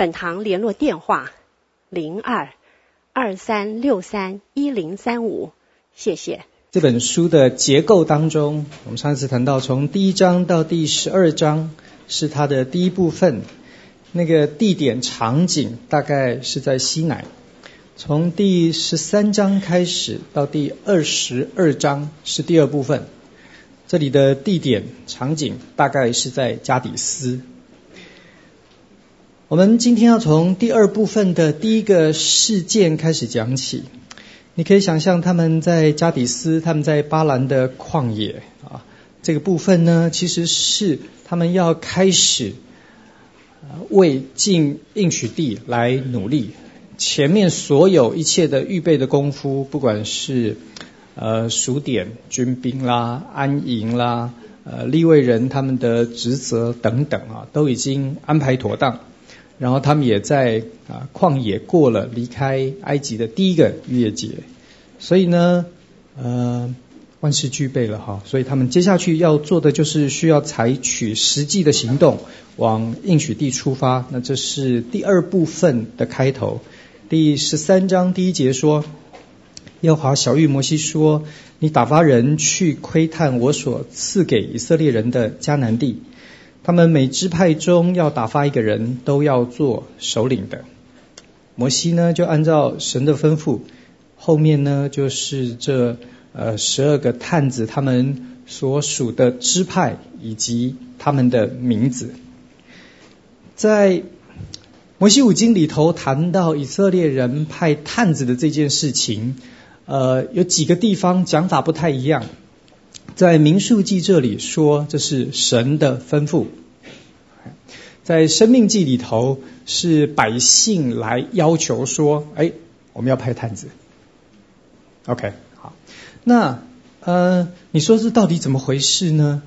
本堂联络电话：零二二三六三一零三五。谢谢。这本书的结构当中，我们上次谈到，从第一章到第十二章是它的第一部分，那个地点场景大概是在西南。从第十三章开始到第二十二章是第二部分，这里的地点场景大概是在加底斯。我们今天要从第二部分的第一个事件开始讲起。你可以想象他们在加底斯，他们在巴兰的旷野啊，这个部分呢，其实是他们要开始为进应许地来努力。前面所有一切的预备的功夫，不管是呃数点军兵啦、安营啦、呃利未人他们的职责等等啊，都已经安排妥当。然后他们也在啊旷野过了离开埃及的第一个月节，所以呢，呃，万事俱备了哈，所以他们接下去要做的就是需要采取实际的行动，往应许地出发。那这是第二部分的开头，第十三章第一节说，耶和华小玉摩西说：“你打发人去窥探我所赐给以色列人的迦南地。”他们每支派中要打发一个人，都要做首领的。摩西呢，就按照神的吩咐，后面呢就是这呃十二个探子他们所属的支派以及他们的名字。在摩西五经里头谈到以色列人派探子的这件事情，呃，有几个地方讲法不太一样。在民数记这里说，这是神的吩咐；在生命记里头是百姓来要求说：“哎，我们要派探子。” OK，好，那呃，你说这到底怎么回事呢？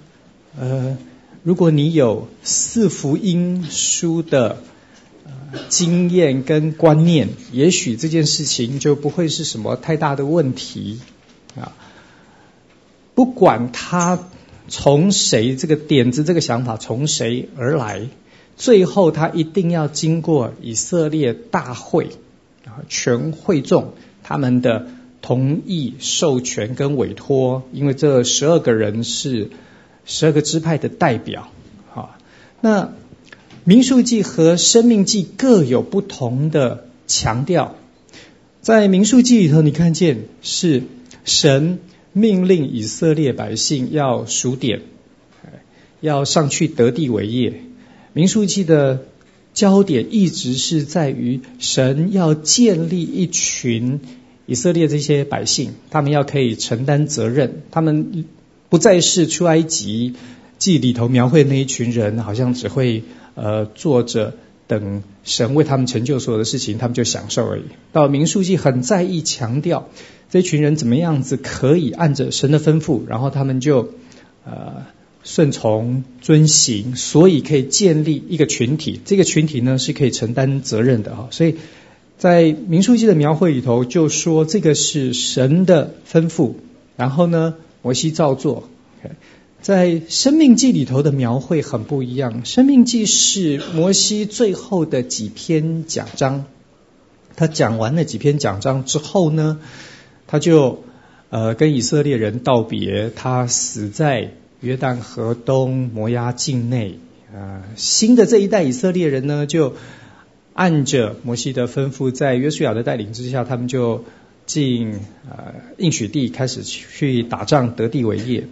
呃，如果你有四福音书的经验跟观念，也许这件事情就不会是什么太大的问题啊。不管他从谁，这个点子、这个想法从谁而来，最后他一定要经过以色列大会啊，全会众他们的同意、授权跟委托，因为这十二个人是十二个支派的代表。好，那民数记和生命记各有不同的强调，在民数记里头，你看见是神。命令以色列百姓要数点，要上去得地为业。民数记的焦点一直是在于神要建立一群以色列这些百姓，他们要可以承担责任，他们不再是出埃及记里头描绘那一群人，好像只会呃坐着等神为他们成就所有的事情，他们就享受而已。到民数记很在意强调。这群人怎么样子可以按着神的吩咐，然后他们就呃顺从遵行，所以可以建立一个群体。这个群体呢是可以承担责任的哈。所以在民数记的描绘里头就说这个是神的吩咐，然后呢摩西照做。在生命记里头的描绘很不一样，生命记是摩西最后的几篇讲章，他讲完了几篇讲章之后呢，他就呃跟以色列人道别，他死在约旦河东摩押境内。呃，新的这一代以色列人呢，就按着摩西的吩咐，在约书亚的带领之下，他们就进呃应许地，开始去打仗，得地为业。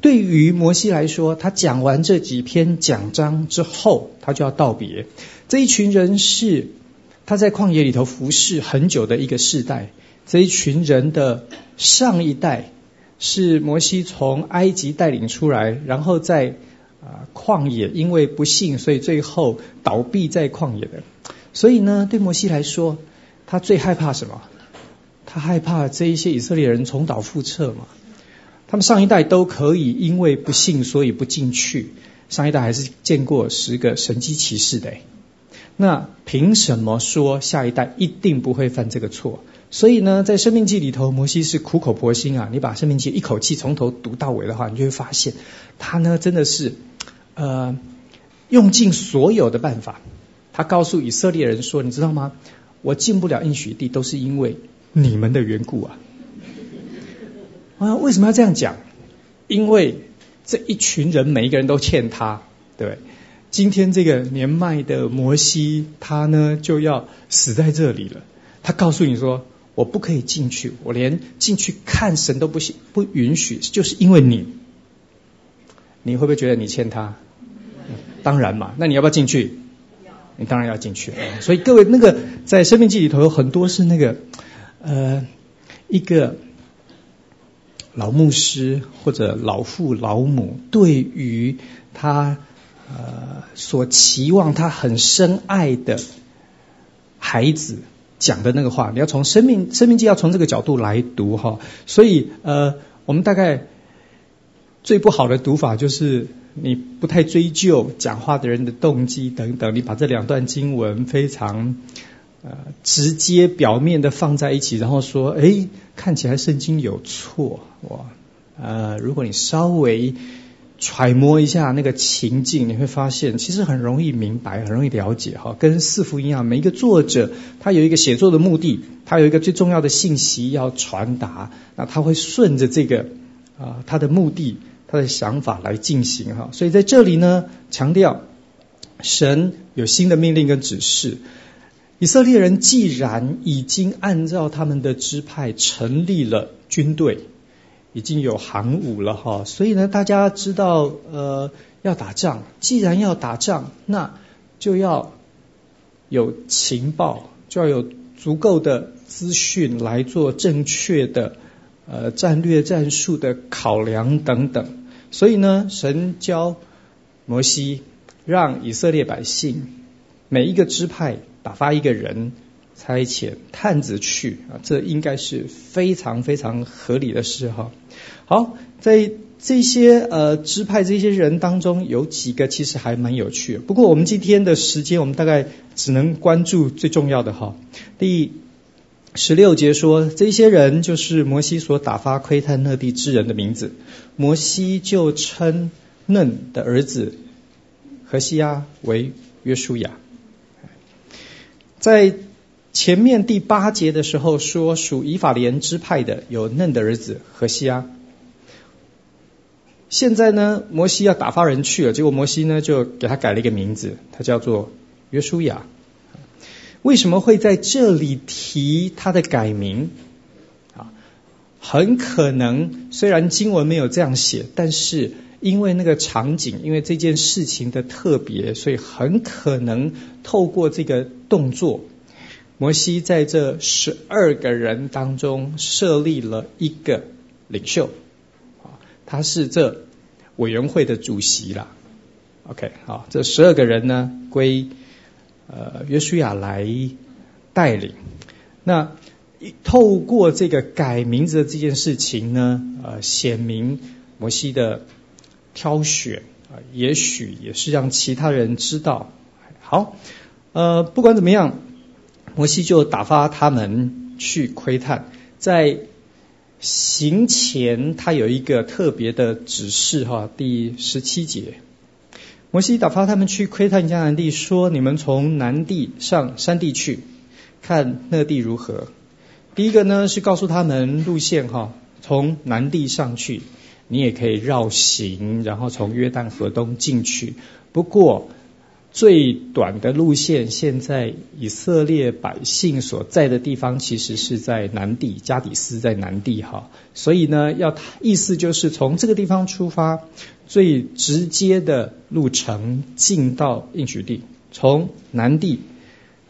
对于摩西来说，他讲完这几篇讲章之后，他就要道别。这一群人是他在旷野里头服侍很久的一个世代。这一群人的上一代是摩西从埃及带领出来，然后在啊旷野因为不信，所以最后倒闭在旷野的。所以呢，对摩西来说，他最害怕什么？他害怕这一些以色列人重蹈覆辙嘛。他们上一代都可以因为不信，所以不进去。上一代还是见过十个神迹奇事的，那凭什么说下一代一定不会犯这个错？所以呢，在生命记里头，摩西是苦口婆心啊。你把生命记一口气从头读到尾的话，你就会发现他呢真的是呃用尽所有的办法。他告诉以色列人说：“你知道吗？我进不了应许地，都是因为你们的缘故啊！啊，为什么要这样讲？因为。”这一群人每一个人都欠他，对。今天这个年迈的摩西，他呢就要死在这里了。他告诉你说：“我不可以进去，我连进去看神都不行，不允许，就是因为你。”你会不会觉得你欠他？当然嘛，那你要不要进去？你当然要进去。所以各位，那个在生命记里头有很多是那个呃一个。老牧师或者老父老母对于他呃所期望他很深爱的孩子讲的那个话，你要从生命生命记要从这个角度来读哈。所以呃，我们大概最不好的读法就是你不太追究讲话的人的动机等等，你把这两段经文非常。呃，直接表面的放在一起，然后说，哎，看起来圣经有错哇。呃，如果你稍微揣摩一下那个情境，你会发现其实很容易明白，很容易了解哈。跟四福音一样，每一个作者他有一个写作的目的，他有一个最重要的信息要传达，那他会顺着这个啊、他的目的、他的想法来进行哈。所以在这里呢，强调神有新的命令跟指示。以色列人既然已经按照他们的支派成立了军队，已经有航母了哈，所以呢，大家知道呃要打仗，既然要打仗，那就要有情报，就要有足够的资讯来做正确的呃战略战术的考量等等。所以呢，神教摩西让以色列百姓每一个支派。打发一个人差遣探子去啊，这应该是非常非常合理的事哈。好，在这些呃支派这些人当中，有几个其实还蛮有趣的。不过我们今天的时间，我们大概只能关注最重要的哈。第十六节说，这些人就是摩西所打发窥探那地之人的名字。摩西就称嫩的儿子何西阿为约书亚。在前面第八节的时候说，属以法莲支派的有嫩的儿子何西阿。现在呢，摩西要打发人去了，结果摩西呢就给他改了一个名字，他叫做约书亚。为什么会在这里提他的改名？啊，很可能虽然经文没有这样写，但是因为那个场景，因为这件事情的特别，所以很可能透过这个。动作，摩西在这十二个人当中设立了一个领袖，他是这委员会的主席啦。OK，好，这十二个人呢归呃约书亚来带领。那透过这个改名字的这件事情呢，呃，显明摩西的挑选啊，也许也是让其他人知道。好。呃，不管怎么样，摩西就打发他们去窥探。在行前，他有一个特别的指示哈，第十七节，摩西打发他们去窥探迦南地，说：你们从南地上山地去，看那地如何。第一个呢是告诉他们路线哈，从南地上去，你也可以绕行，然后从约旦河东进去。不过。最短的路线，现在以色列百姓所在的地方，其实是在南地，加底斯在南地哈。所以呢，要意思就是从这个地方出发，最直接的路程进到应许地，从南地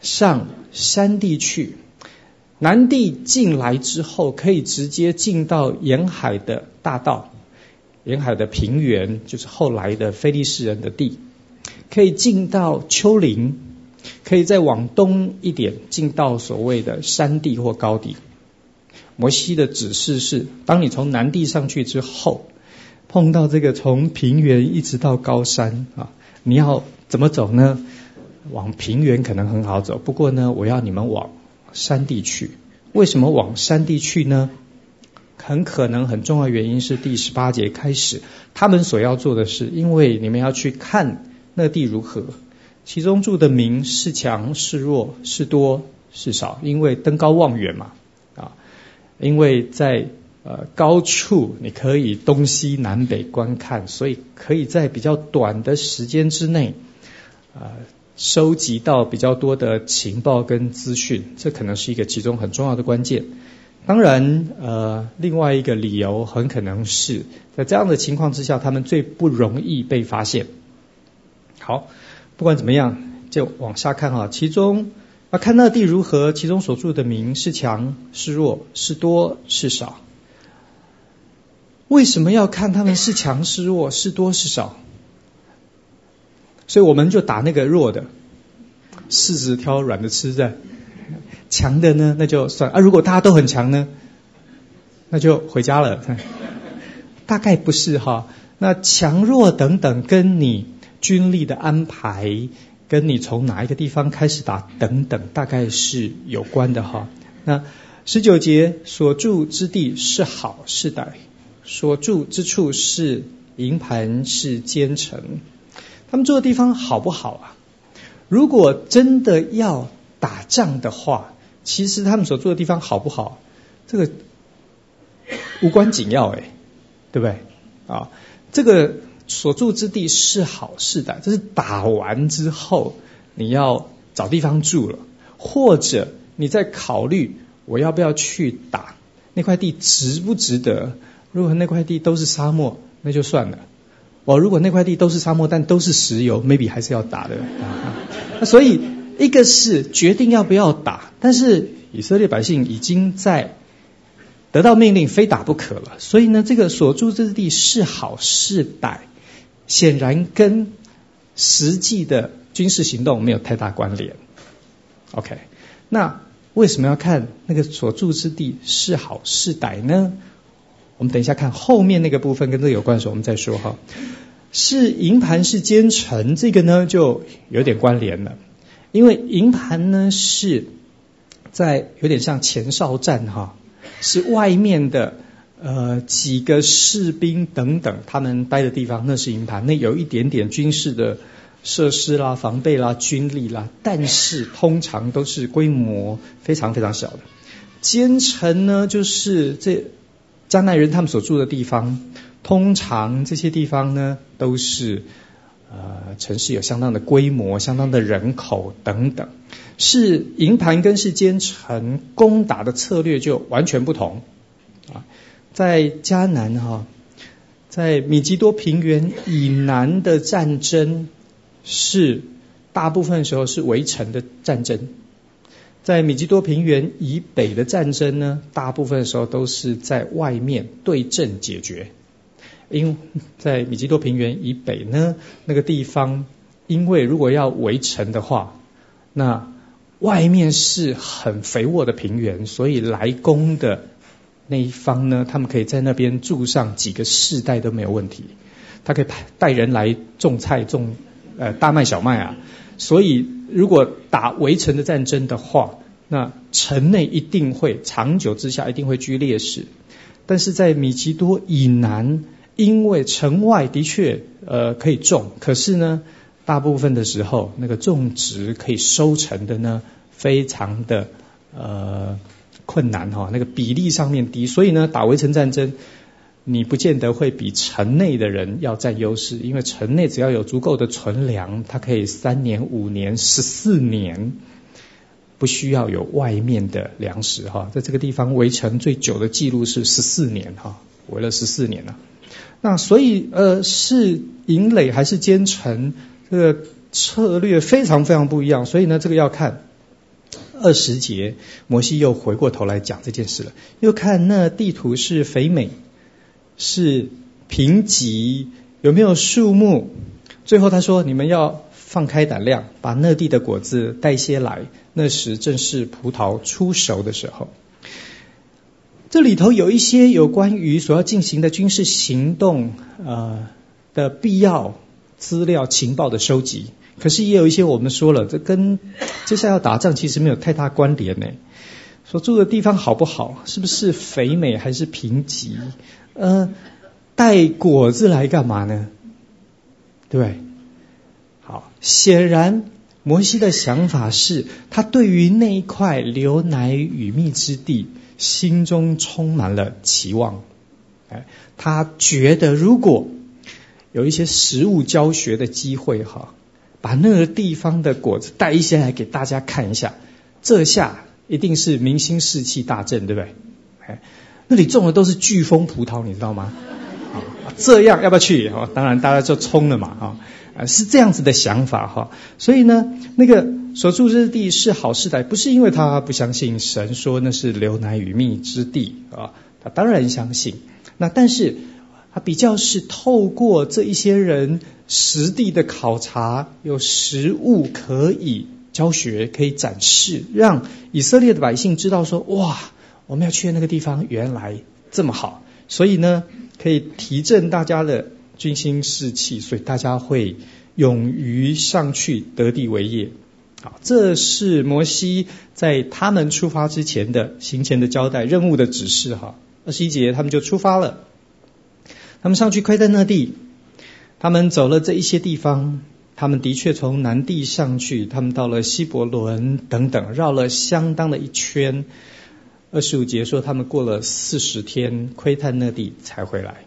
上山地去，南地进来之后，可以直接进到沿海的大道，沿海的平原，就是后来的非利士人的地。可以进到丘陵，可以再往东一点，进到所谓的山地或高地。摩西的指示是：当你从南地上去之后，碰到这个从平原一直到高山啊，你要怎么走呢？往平原可能很好走，不过呢，我要你们往山地去。为什么往山地去呢？很可能很重要原因是第十八节开始，他们所要做的是，因为你们要去看那地如何，其中住的民是强是弱，是多是少，因为登高望远嘛，啊，因为在呃高处你可以东西南北观看，所以可以在比较短的时间之内，呃，收集到比较多的情报跟资讯，这可能是一个其中很重要的关键。当然，呃，另外一个理由很可能是在这样的情况之下，他们最不容易被发现。好，不管怎么样，就往下看哈。其中啊，看那地如何，其中所住的民是强是弱，是多是少。为什么要看他们是强是弱，是多是少？所以我们就打那个弱的，柿子挑软的吃的。强的呢，那就算啊。如果大家都很强呢，那就回家了。大概不是哈。那强弱等等，跟你军力的安排，跟你从哪一个地方开始打等等，大概是有关的哈。那十九节所住之地是好是歹，所住之处是营盘是坚城，他们住的地方好不好啊？如果真的要打仗的话，其实他们所住的地方好不好，这个无关紧要哎，对不对啊？这个所住之地是好是歹，这是打完之后你要找地方住了，或者你在考虑我要不要去打那块地值不值得？如果那块地都是沙漠，那就算了。哦，如果那块地都是沙漠，但都是石油，maybe 还是要打的。那 所以。一个是决定要不要打，但是以色列百姓已经在得到命令，非打不可了。所以呢，这个所住之地是好是歹，显然跟实际的军事行动没有太大关联。OK，那为什么要看那个所住之地是好是歹呢？我们等一下看后面那个部分跟这个有关的时候，我们再说哈。是营盘是奸臣，这个呢就有点关联了。因为营盘呢是在有点像前哨站哈，是外面的呃几个士兵等等他们待的地方，那是营盘，那有一点点军事的设施啦、防备啦、军力啦，但是通常都是规模非常非常小的。坚城呢，就是这迦南人他们所住的地方，通常这些地方呢都是。呃，城市有相当的规模、相当的人口等等，是营盘跟是坚城攻打的策略就完全不同。在迦南哈，在米吉多平原以南的战争是大部分时候是围城的战争，在米吉多平原以北的战争呢，大部分时候都是在外面对阵解决。因在米吉多平原以北呢，那个地方，因为如果要围城的话，那外面是很肥沃的平原，所以来攻的那一方呢，他们可以在那边住上几个世代都没有问题。他可以派带人来种菜、种呃大麦、小麦啊。所以如果打围城的战争的话，那城内一定会长久之下一定会居劣势。但是在米吉多以南。因为城外的确呃可以种，可是呢，大部分的时候那个种植可以收成的呢，非常的呃困难哈，那个比例上面低，所以呢，打围城战争，你不见得会比城内的人要占优势，因为城内只要有足够的存粮，它可以三年、五年、十四年，不需要有外面的粮食哈，在这个地方围城最久的记录是十四年哈，围了十四年了。那所以呃是营垒还是坚城，这个策略非常非常不一样。所以呢，这个要看二十节，摩西又回过头来讲这件事了。又看那地图是肥美，是贫瘠，有没有树木？最后他说：你们要放开胆量，把那地的果子带些来。那时正是葡萄初熟的时候。这里头有一些有关于所要进行的军事行动，呃的必要资料情报的收集。可是也有一些我们说了，这跟接下来要打仗其实没有太大关联呢。所住的地方好不好？是不是肥美还是贫瘠？呃，带果子来干嘛呢？对？好，显然摩西的想法是他对于那一块流奶与蜜之地。心中充满了期望，哎，他觉得如果有一些实物教学的机会哈，把那个地方的果子带一些来给大家看一下，这下一定是明星士气大振，对不对？哎，那里种的都是巨峰葡萄，你知道吗？啊，这样要不要去？哦，当然大家就冲了嘛，啊，是这样子的想法哈，所以呢，那个。所住之地是好世代，不是因为他不相信神说那是流奶与蜜之地啊，他当然相信。那但是比较是透过这一些人实地的考察，有实物可以教学，可以展示，让以色列的百姓知道说：哇，我们要去的那个地方原来这么好，所以呢，可以提振大家的军心士气，所以大家会勇于上去得地为业。好，这是摩西在他们出发之前的行前的交代、任务的指示。哈，二十一节他们就出发了。他们上去窥探那地，他们走了这一些地方，他们的确从南地上去，他们到了希伯伦等等，绕了相当的一圈。二十五节说他们过了四十天窥探那地才回来。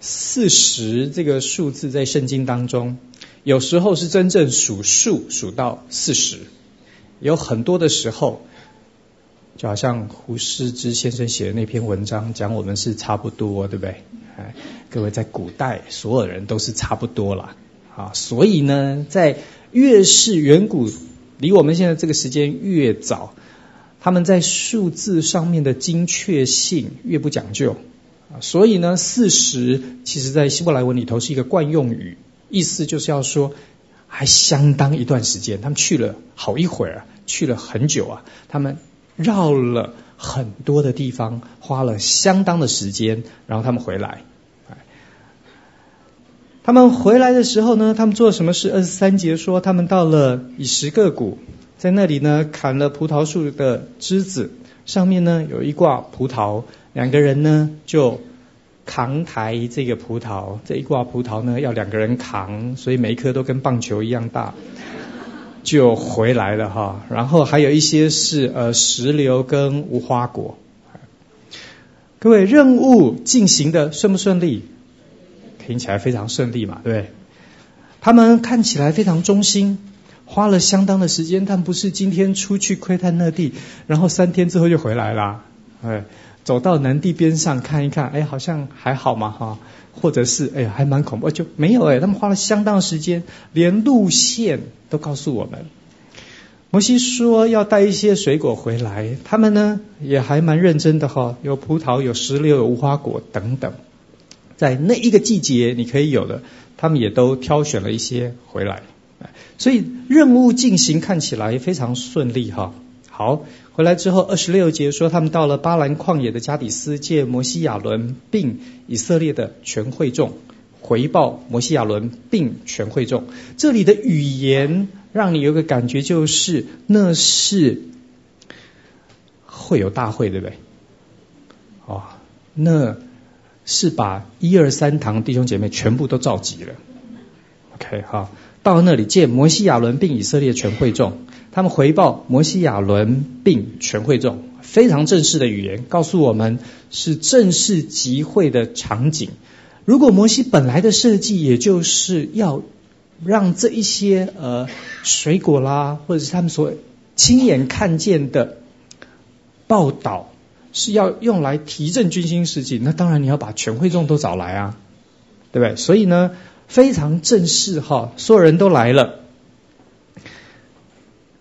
四十这个数字在圣经当中。有时候是真正数数数到四十，有很多的时候，就好像胡适之先生写的那篇文章讲我们是差不多，对不对？哎，各位在古代所有人都是差不多啦。啊，所以呢，在越是远古，离我们现在这个时间越早，他们在数字上面的精确性越不讲究啊。所以呢，四十其实在希伯来文里头是一个惯用语。意思就是要说，还相当一段时间，他们去了好一会儿，去了很久啊，他们绕了很多的地方，花了相当的时间，然后他们回来。他们回来的时候呢，他们做什么事？二十三节说，他们到了以十个谷，在那里呢砍了葡萄树的枝子，上面呢有一挂葡萄，两个人呢就。扛抬这个葡萄，这一挂葡萄呢要两个人扛，所以每一颗都跟棒球一样大，就回来了哈。然后还有一些是呃石榴跟无花果。各位任务进行的顺不顺利？听起来非常顺利嘛，对？他们看起来非常忠心，花了相当的时间，但不是今天出去窥探那地，然后三天之后就回来了，哎。走到南地边上看一看，哎，好像还好嘛哈，或者是哎呀，还蛮恐怖，就没有哎，他们花了相当的时间，连路线都告诉我们。摩西说要带一些水果回来，他们呢也还蛮认真的哈，有葡萄、有石榴、有无花果等等，在那一个季节你可以有的，他们也都挑选了一些回来，所以任务进行看起来非常顺利哈。好，回来之后，二十六节说，他们到了巴兰旷野的加底斯，见摩西亚伦并以色列的全会众，回报摩西亚伦并全会众。这里的语言让你有个感觉，就是那是会有大会，对不对？哦，那是把一二三堂弟兄姐妹全部都召集了。OK，好，到那里见摩西亚伦并以色列全会众。他们回报摩西亚伦并全会众，非常正式的语言，告诉我们是正式集会的场景。如果摩西本来的设计，也就是要让这一些呃水果啦，或者是他们所亲眼看见的报道，是要用来提振军心士气，那当然你要把全会众都找来啊，对不对？所以呢，非常正式哈，所有人都来了。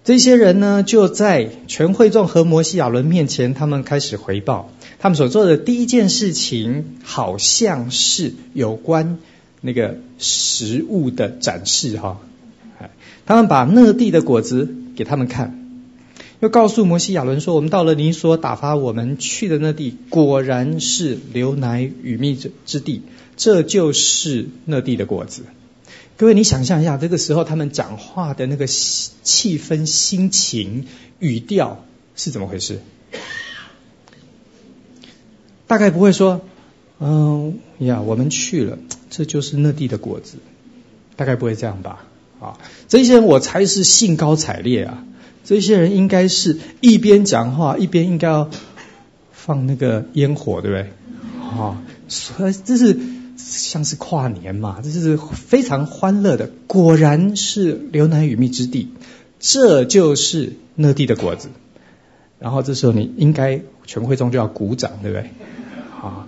这些人呢，就在全会众和摩西亚伦面前，他们开始回报他们所做的第一件事情，好像是有关那个食物的展示哈。他们把那地的果子给他们看，又告诉摩西亚伦说：“我们到了你所打发我们去的那地，果然是流奶与蜜之之地，这就是那地的果子。”各位，你想象一下，这个时候他们讲话的那个气氛、心情、语调是怎么回事？大概不会说：“嗯呀，我们去了，这就是那地的果子。”大概不会这样吧？啊，这些人我猜是兴高采烈啊！这些人应该是一边讲话一边应该要放那个烟火，对不对？啊，所以这是。像是跨年嘛，这是非常欢乐的。果然是流奶与蜜之地，这就是那地的果子。然后这时候你应该全会众就要鼓掌，对不对？啊，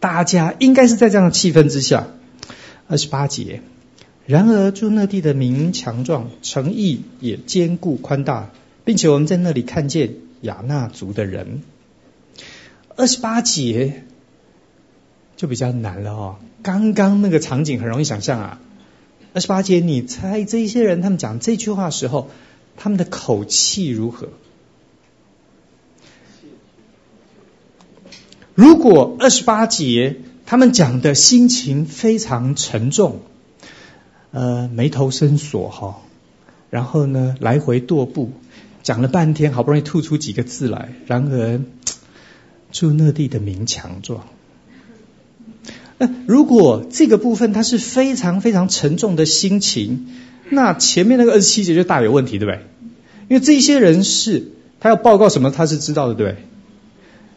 大家应该是在这样的气氛之下。二十八节，然而住那地的民强壮，诚意也坚固宽大，并且我们在那里看见亚衲族的人。二十八节。就比较难了哦。刚刚那个场景很容易想象啊。二十八节，你猜这些人他们讲这句话的时候，他们的口气如何？如果二十八节他们讲的心情非常沉重，呃，眉头深锁哈，然后呢来回踱步，讲了半天，好不容易吐出几个字来，然而 住那地的民强壮。那 如果这个部分它是非常非常沉重的心情，那前面那个二十七节就大有问题，对不对？因为这些人是他要报告什么，他是知道的，对？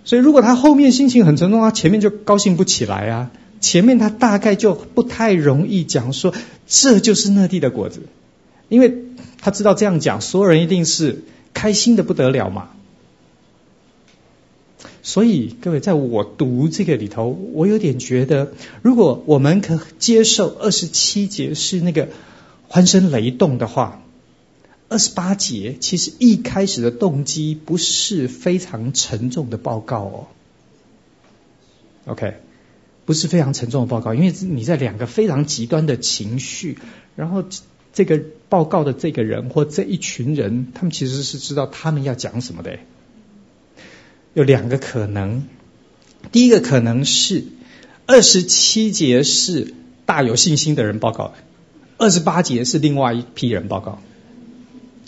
所以如果他后面心情很沉重，他前面就高兴不起来啊。前面他大概就不太容易讲说这就是那地的果子，因为他知道这样讲，所有人一定是开心的不得了嘛。所以，各位，在我读这个里头，我有点觉得，如果我们可接受二十七节是那个欢声雷动的话，二十八节其实一开始的动机不是非常沉重的报告哦。OK，不是非常沉重的报告，因为你在两个非常极端的情绪，然后这个报告的这个人或这一群人，他们其实是知道他们要讲什么的。有两个可能，第一个可能是二十七节是大有信心的人报告，二十八节是另外一批人报告，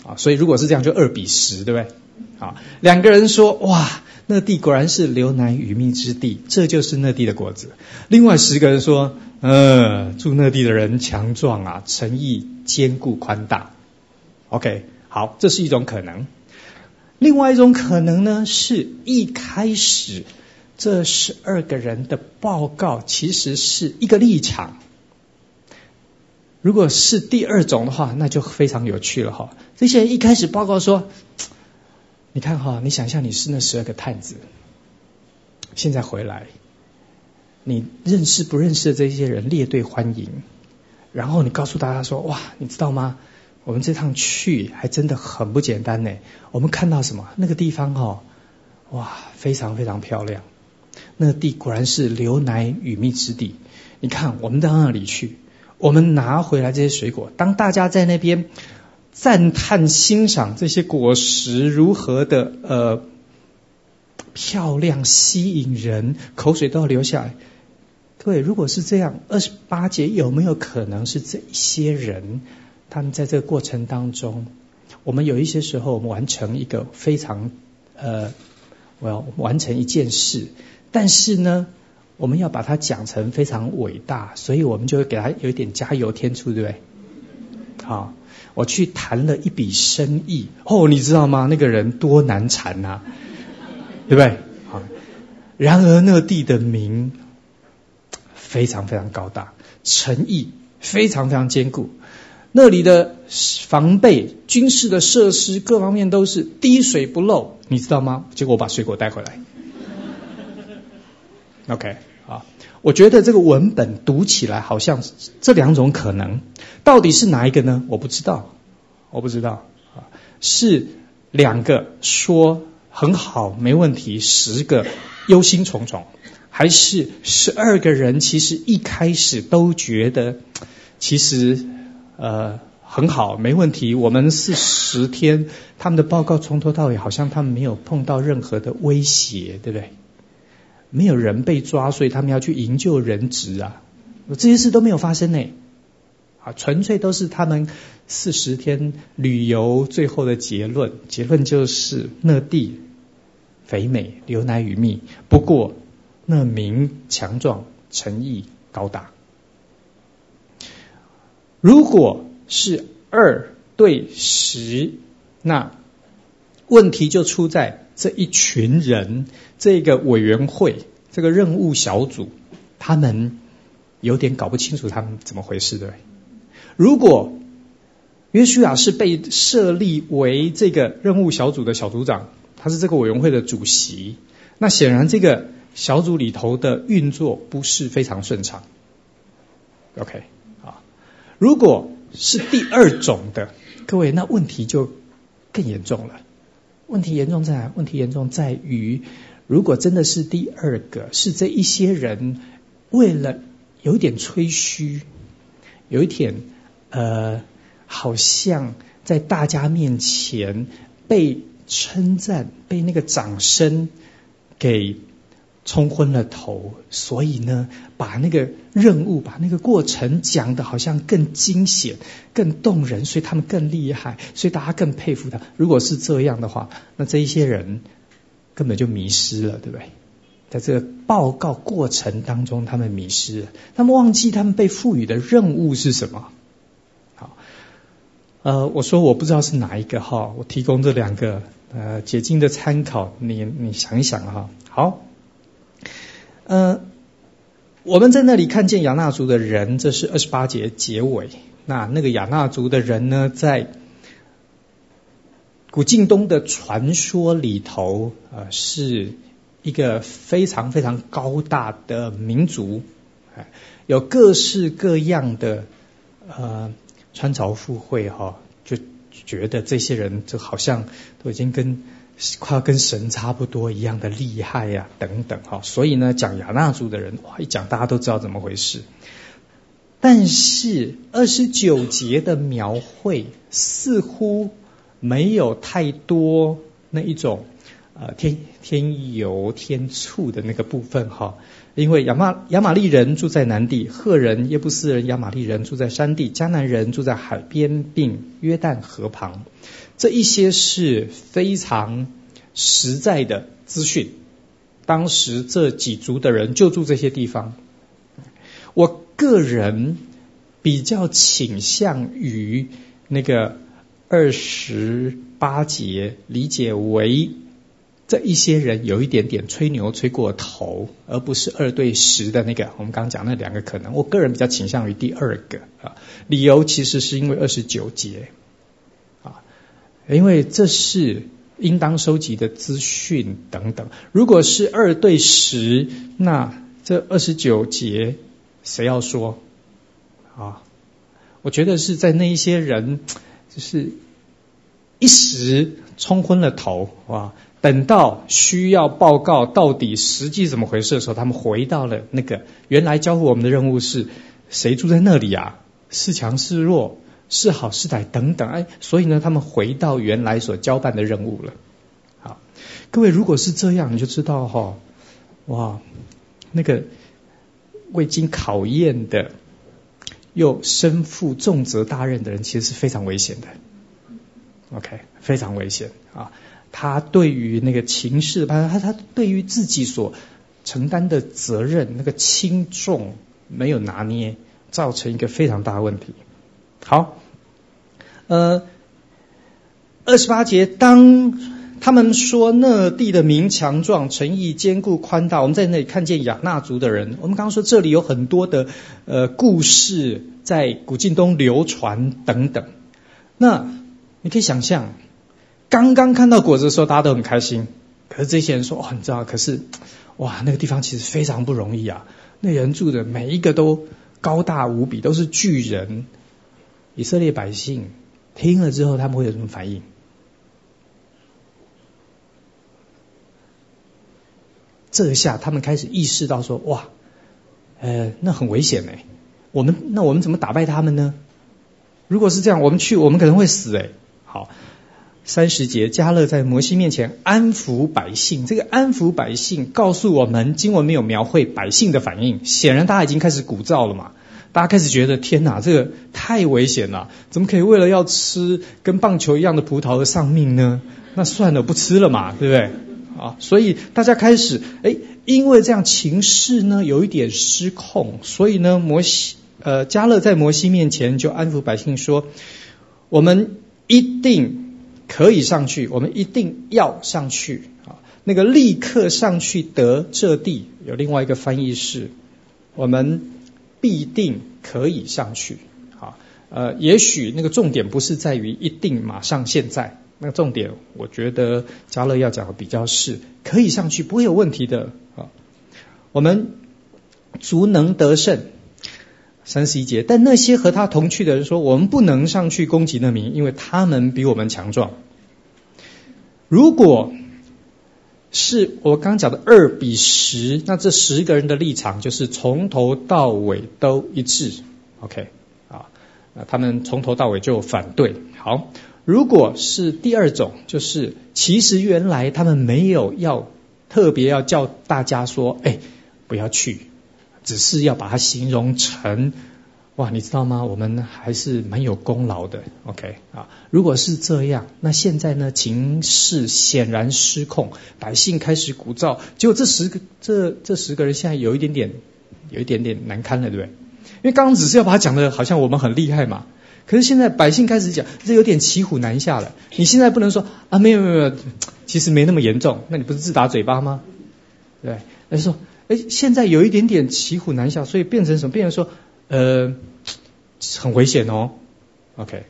啊，所以如果是这样，就二比十，对不对？啊，两个人说哇，那地果然是流奶与蜜之地，这就是那地的果子。另外十个人说，呃，住那地的人强壮啊，诚意坚固宽大。OK，好，这是一种可能。另外一种可能呢，是一开始这十二个人的报告其实是一个立场。如果是第二种的话，那就非常有趣了哈。这些人一开始报告说：“你看哈，你想象你是那十二个探子，现在回来，你认识不认识的这些人列队欢迎，然后你告诉大家说：哇，你知道吗？”我们这趟去还真的很不简单呢。我们看到什么？那个地方哦，哇，非常非常漂亮。那个地果然是流奶与蜜之地。你看，我们到那里去，我们拿回来这些水果。当大家在那边赞叹欣赏这些果实如何的呃漂亮、吸引人，口水都要流下来。各位，如果是这样，二十八节有没有可能是这些人？他们在这个过程当中，我们有一些时候，我们完成一个非常呃，我要完成一件事，但是呢，我们要把它讲成非常伟大，所以我们就会给他有一点加油添醋，对不对？好，我去谈了一笔生意，哦，你知道吗？那个人多难缠呐，对不对？好，然而那地的名非常非常高大，诚意非常非常坚固。那里的防备、军事的设施各方面都是滴水不漏，你知道吗？结果我把水果带回来。OK，好，我觉得这个文本读起来好像这两种可能，到底是哪一个呢？我不知道，我不知道啊，是两个说很好没问题，十个忧心忡忡，还是十二个人其实一开始都觉得其实。呃，很好，没问题。我们四十天，他们的报告从头到尾好像他们没有碰到任何的威胁，对不对？没有人被抓，所以他们要去营救人质啊，这些事都没有发生呢。啊，纯粹都是他们四十天旅游最后的结论。结论就是那地肥美，牛奶与蜜。不过那民强壮，诚意高大。如果是二对十，那问题就出在这一群人，这个委员会，这个任务小组，他们有点搞不清楚他们怎么回事，对？如果约书亚是被设立为这个任务小组的小组长，他是这个委员会的主席，那显然这个小组里头的运作不是非常顺畅。OK，如果是第二种的，各位，那问题就更严重了。问题严重在哪？问题严重在于，如果真的是第二个，是这一些人为了有点吹嘘，有一点。呃，好像在大家面前被称赞，被那个掌声给冲昏了头，所以呢，把那个任务、把那个过程讲得好像更惊险、更动人，所以他们更厉害，所以大家更佩服他。如果是这样的话，那这一些人根本就迷失了，对不对？在这个报告过程当中，他们迷失了，他们忘记他们被赋予的任务是什么。好呃，我说我不知道是哪一个哈，我提供这两个呃解经的参考，你你想一想哈。好，呃，我们在那里看见亚衲族的人，这是二十八节结尾。那那个亚衲族的人呢，在古晋东的传说里头，呃，是一个非常非常高大的民族，有各式各样的呃。穿凿附会哈，就觉得这些人就好像都已经跟快要跟神差不多一样的厉害呀、等等哈。所以呢，讲亚衲族的人哇，一讲大家都知道怎么回事。但是二十九节的描绘似乎没有太多那一种呃天天油天醋的那个部分哈。因为亚玛亚玛利人住在南地，赫人、耶布斯人、亚玛利人住在山地，迦南人住在海边，并约旦河旁。这一些是非常实在的资讯。当时这几族的人就住这些地方。我个人比较倾向于那个二十八节理解为。这一些人有一点点吹牛吹过头，而不是二对十的那个。我们刚刚讲那两个可能，我个人比较倾向于第二个啊。理由其实是因为二十九节，因为这是应当收集的资讯等等。如果是二对十，那这二十九节谁要说啊？我觉得是在那一些人就是一时冲昏了头啊。等到需要报告到底实际怎么回事的时候，他们回到了那个原来交付我们的任务是谁住在那里啊？是强是弱？是好是歹？等等。哎，所以呢，他们回到原来所交办的任务了。好，各位，如果是这样，你就知道哈、哦，哇，那个未经考验的又身负重责大任的人，其实是非常危险的。OK，非常危险啊。他对于那个情势，他他他对于自己所承担的责任那个轻重没有拿捏，造成一个非常大的问题。好，呃，二十八节，当他们说那地的民强壮，诚意坚固宽大，我们在那里看见亚衲族的人。我们刚刚说这里有很多的呃故事在古近东流传等等，那你可以想象。刚刚看到果子的时候，大家都很开心。可是这些人说：“哦，你知道？可是，哇，那个地方其实非常不容易啊！那人住的每一个都高大无比，都是巨人。以色列百姓听了之后，他们会有什么反应？这下他们开始意识到说：哇，呃，那很危险哎！我们那我们怎么打败他们呢？如果是这样，我们去，我们可能会死哎。好，三十节，迦勒在摩西面前安抚百姓。这个安抚百姓，告诉我们经文没有描绘百姓的反应，显然大家已经开始鼓噪了嘛。大家开始觉得天哪，这个太危险了，怎么可以为了要吃跟棒球一样的葡萄而丧命呢？那算了，不吃了嘛，对不对？啊，所以大家开始，诶，因为这样情势呢有一点失控，所以呢，摩西，呃，迦勒在摩西面前就安抚百姓说：“我们一定可以上去，我们一定要上去啊！那个立刻上去得这地，有另外一个翻译是，我们。”必定可以上去，好，呃，也许那个重点不是在于一定马上现在，那个重点，我觉得加勒要讲的比较是可以上去，不会有问题的啊。我们足能得胜，三十一节，但那些和他同去的人说，我们不能上去攻击那民，因为他们比我们强壮。如果是我刚讲的二比十，那这十个人的立场就是从头到尾都一致，OK 啊？那他们从头到尾就反对。好，如果是第二种，就是其实原来他们没有要特别要叫大家说，哎，不要去，只是要把它形容成。哇，你知道吗？我们还是蛮有功劳的，OK 啊？如果是这样，那现在呢？情势显然失控，百姓开始鼓噪，结果这十个这这十个人现在有一点点有一点点难堪了，对不对？因为刚刚只是要把它讲的好像我们很厉害嘛，可是现在百姓开始讲，这有点骑虎难下了。你现在不能说啊，没有没有没有，其实没那么严重，那你不是自打嘴巴吗？对，那就说，哎，现在有一点点骑虎难下，所以变成什么？变成说。呃，很危险哦。OK，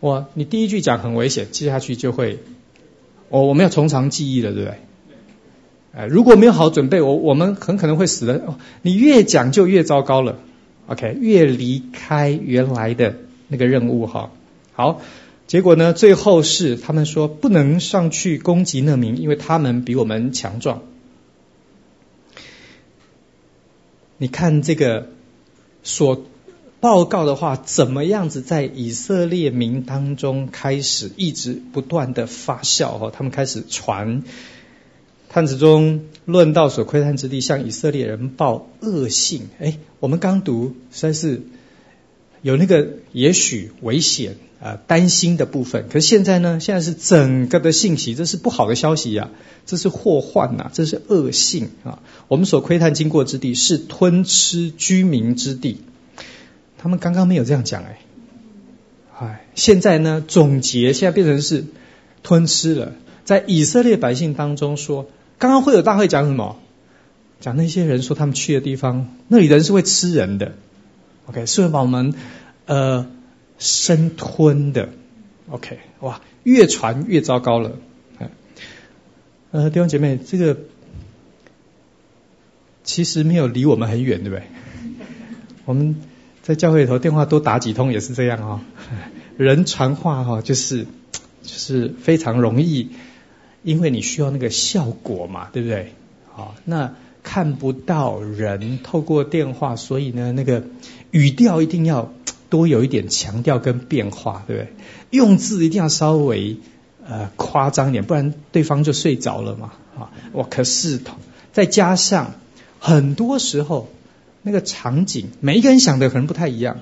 哇，你第一句讲很危险，接下去就会，哦，我们要从长计议了，对不对？哎，如果没有好准备，我我们很可能会死的。哦，你越讲就越糟糕了。OK，越离开原来的那个任务哈。好，结果呢，最后是他们说不能上去攻击那民，因为他们比我们强壮。你看这个。所报告的话，怎么样子在以色列民当中开始一直不断的发酵哈？他们开始传，探子中论到所窥探之地，向以色列人报恶信。哎，我们刚读实在是有那个也许危险、呃、担心的部分，可是现在呢？现在是整个的信息，这是不好的消息呀、啊，这是祸患呐，这是恶性啊。我们所窥探经过之地是吞吃居民之地，他们刚刚没有这样讲哎，哎，现在呢总结，现在变成是吞吃了。在以色列百姓当中说，刚刚会有大会讲什么？讲那些人说他们去的地方，那里人是会吃人的，OK，是会把我们呃生吞的，OK，哇，越传越糟糕了。呃，弟兄姐妹，这个。其实没有离我们很远，对不对？我们在教会里头电话多打几通也是这样哦。人传话哈，就是就是非常容易，因为你需要那个效果嘛，对不对？好，那看不到人，透过电话，所以呢，那个语调一定要多有一点强调跟变化，对不对？用字一定要稍微呃夸张一点，不然对方就睡着了嘛。啊，我可是同再加上。很多时候，那个场景，每一个人想的可能不太一样，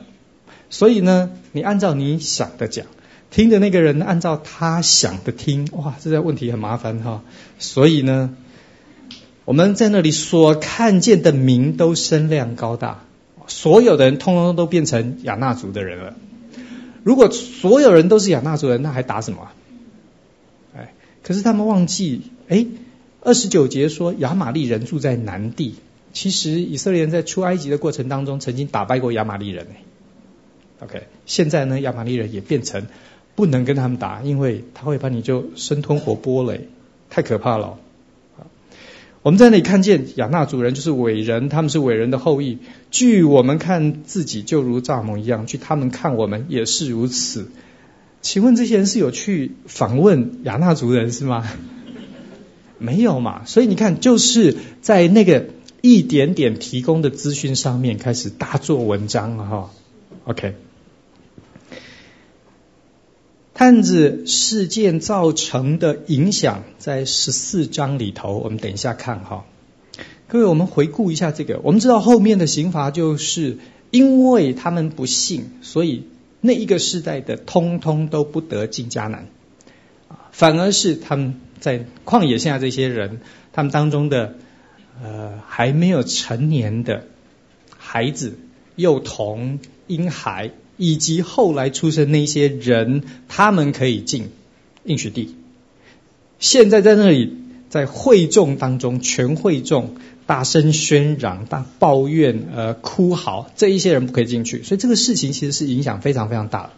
所以呢，你按照你想的讲，听的那个人按照他想的听，哇，这个问题很麻烦哈。所以呢，我们在那里所看见的民都声量高大，所有的人通通都变成亚衲族的人了。如果所有人都是亚衲族人，那还打什么？哎，可是他们忘记，哎，二十九节说亚玛利人住在南地。其实以色列人在出埃及的过程当中，曾经打败过亚玛利人。OK，现在呢，亚玛利人也变成不能跟他们打，因为他会把你就生吞活剥了，太可怕了。我们在那里看见亚衲族人就是伟人，他们是伟人的后裔。据我们看自己就如蚱蜢一样，据他们看我们也是如此。请问这些人是有去访问亚衲族人是吗？没有嘛。所以你看，就是在那个。一点点提供的资讯上面开始大做文章了哈，OK。探子事件造成的影响，在十四章里头，我们等一下看哈。各位，我们回顾一下这个，我们知道后面的刑罚就是因为他们不信，所以那一个世代的通通都不得进迦南，反而是他们在旷野现在这些人，他们当中的呃还没有成年的孩子、幼童、婴孩。以及后来出生那些人，他们可以进应许地。现在在那里，在会众当中，全会众大声喧嚷、大抱怨、呃哭嚎，这一些人不可以进去。所以这个事情其实是影响非常非常大的。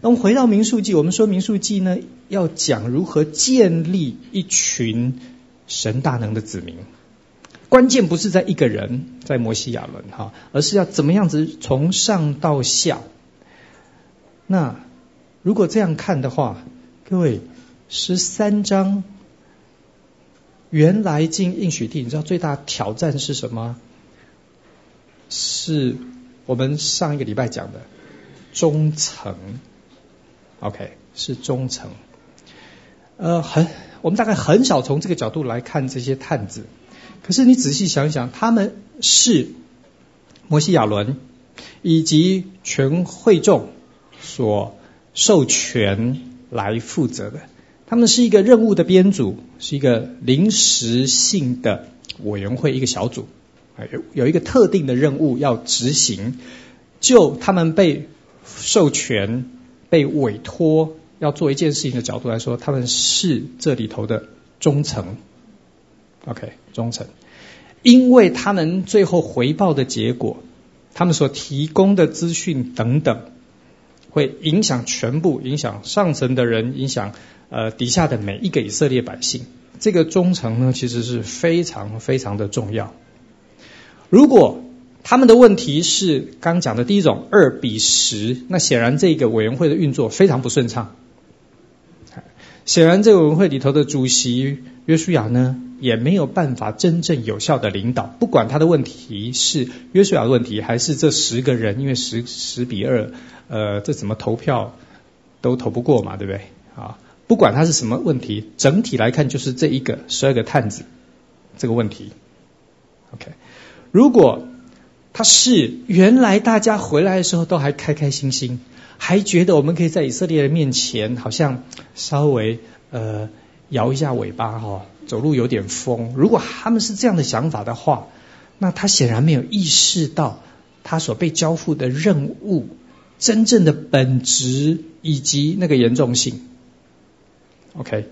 那我们回到民数记，我们说民数记呢，要讲如何建立一群神大能的子民。关键不是在一个人，在摩西亚伦哈，而是要怎么样子从上到下。那如果这样看的话，各位，十三章原来进应许地，你知道最大挑战是什么？是我们上一个礼拜讲的忠诚。OK，是忠诚。呃，很，我们大概很少从这个角度来看这些探子。可是你仔细想想，他们是摩西亚伦以及全会众。所授权来负责的，他们是一个任务的编组，是一个临时性的委员会，一个小组，有有一个特定的任务要执行。就他们被授权、被委托要做一件事情的角度来说，他们是这里头的忠诚。OK，忠诚，因为他们最后回报的结果，他们所提供的资讯等等。会影响全部，影响上层的人，影响呃底下的每一个以色列百姓。这个忠诚呢，其实是非常非常的重要。如果他们的问题是刚讲的第一种二比十，那显然这个委员会的运作非常不顺畅。显然这个文会里头的主席约书亚呢，也没有办法真正有效的领导。不管他的问题是约书亚的问题，还是这十个人，因为十十比二。呃，这怎么投票都投不过嘛，对不对？啊，不管他是什么问题，整体来看就是这一个十二个探子这个问题。OK，如果他是原来大家回来的时候都还开开心心，还觉得我们可以在以色列人面前好像稍微呃摇一下尾巴哈、哦，走路有点疯。如果他们是这样的想法的话，那他显然没有意识到他所被交付的任务。真正的本质以及那个严重性，OK，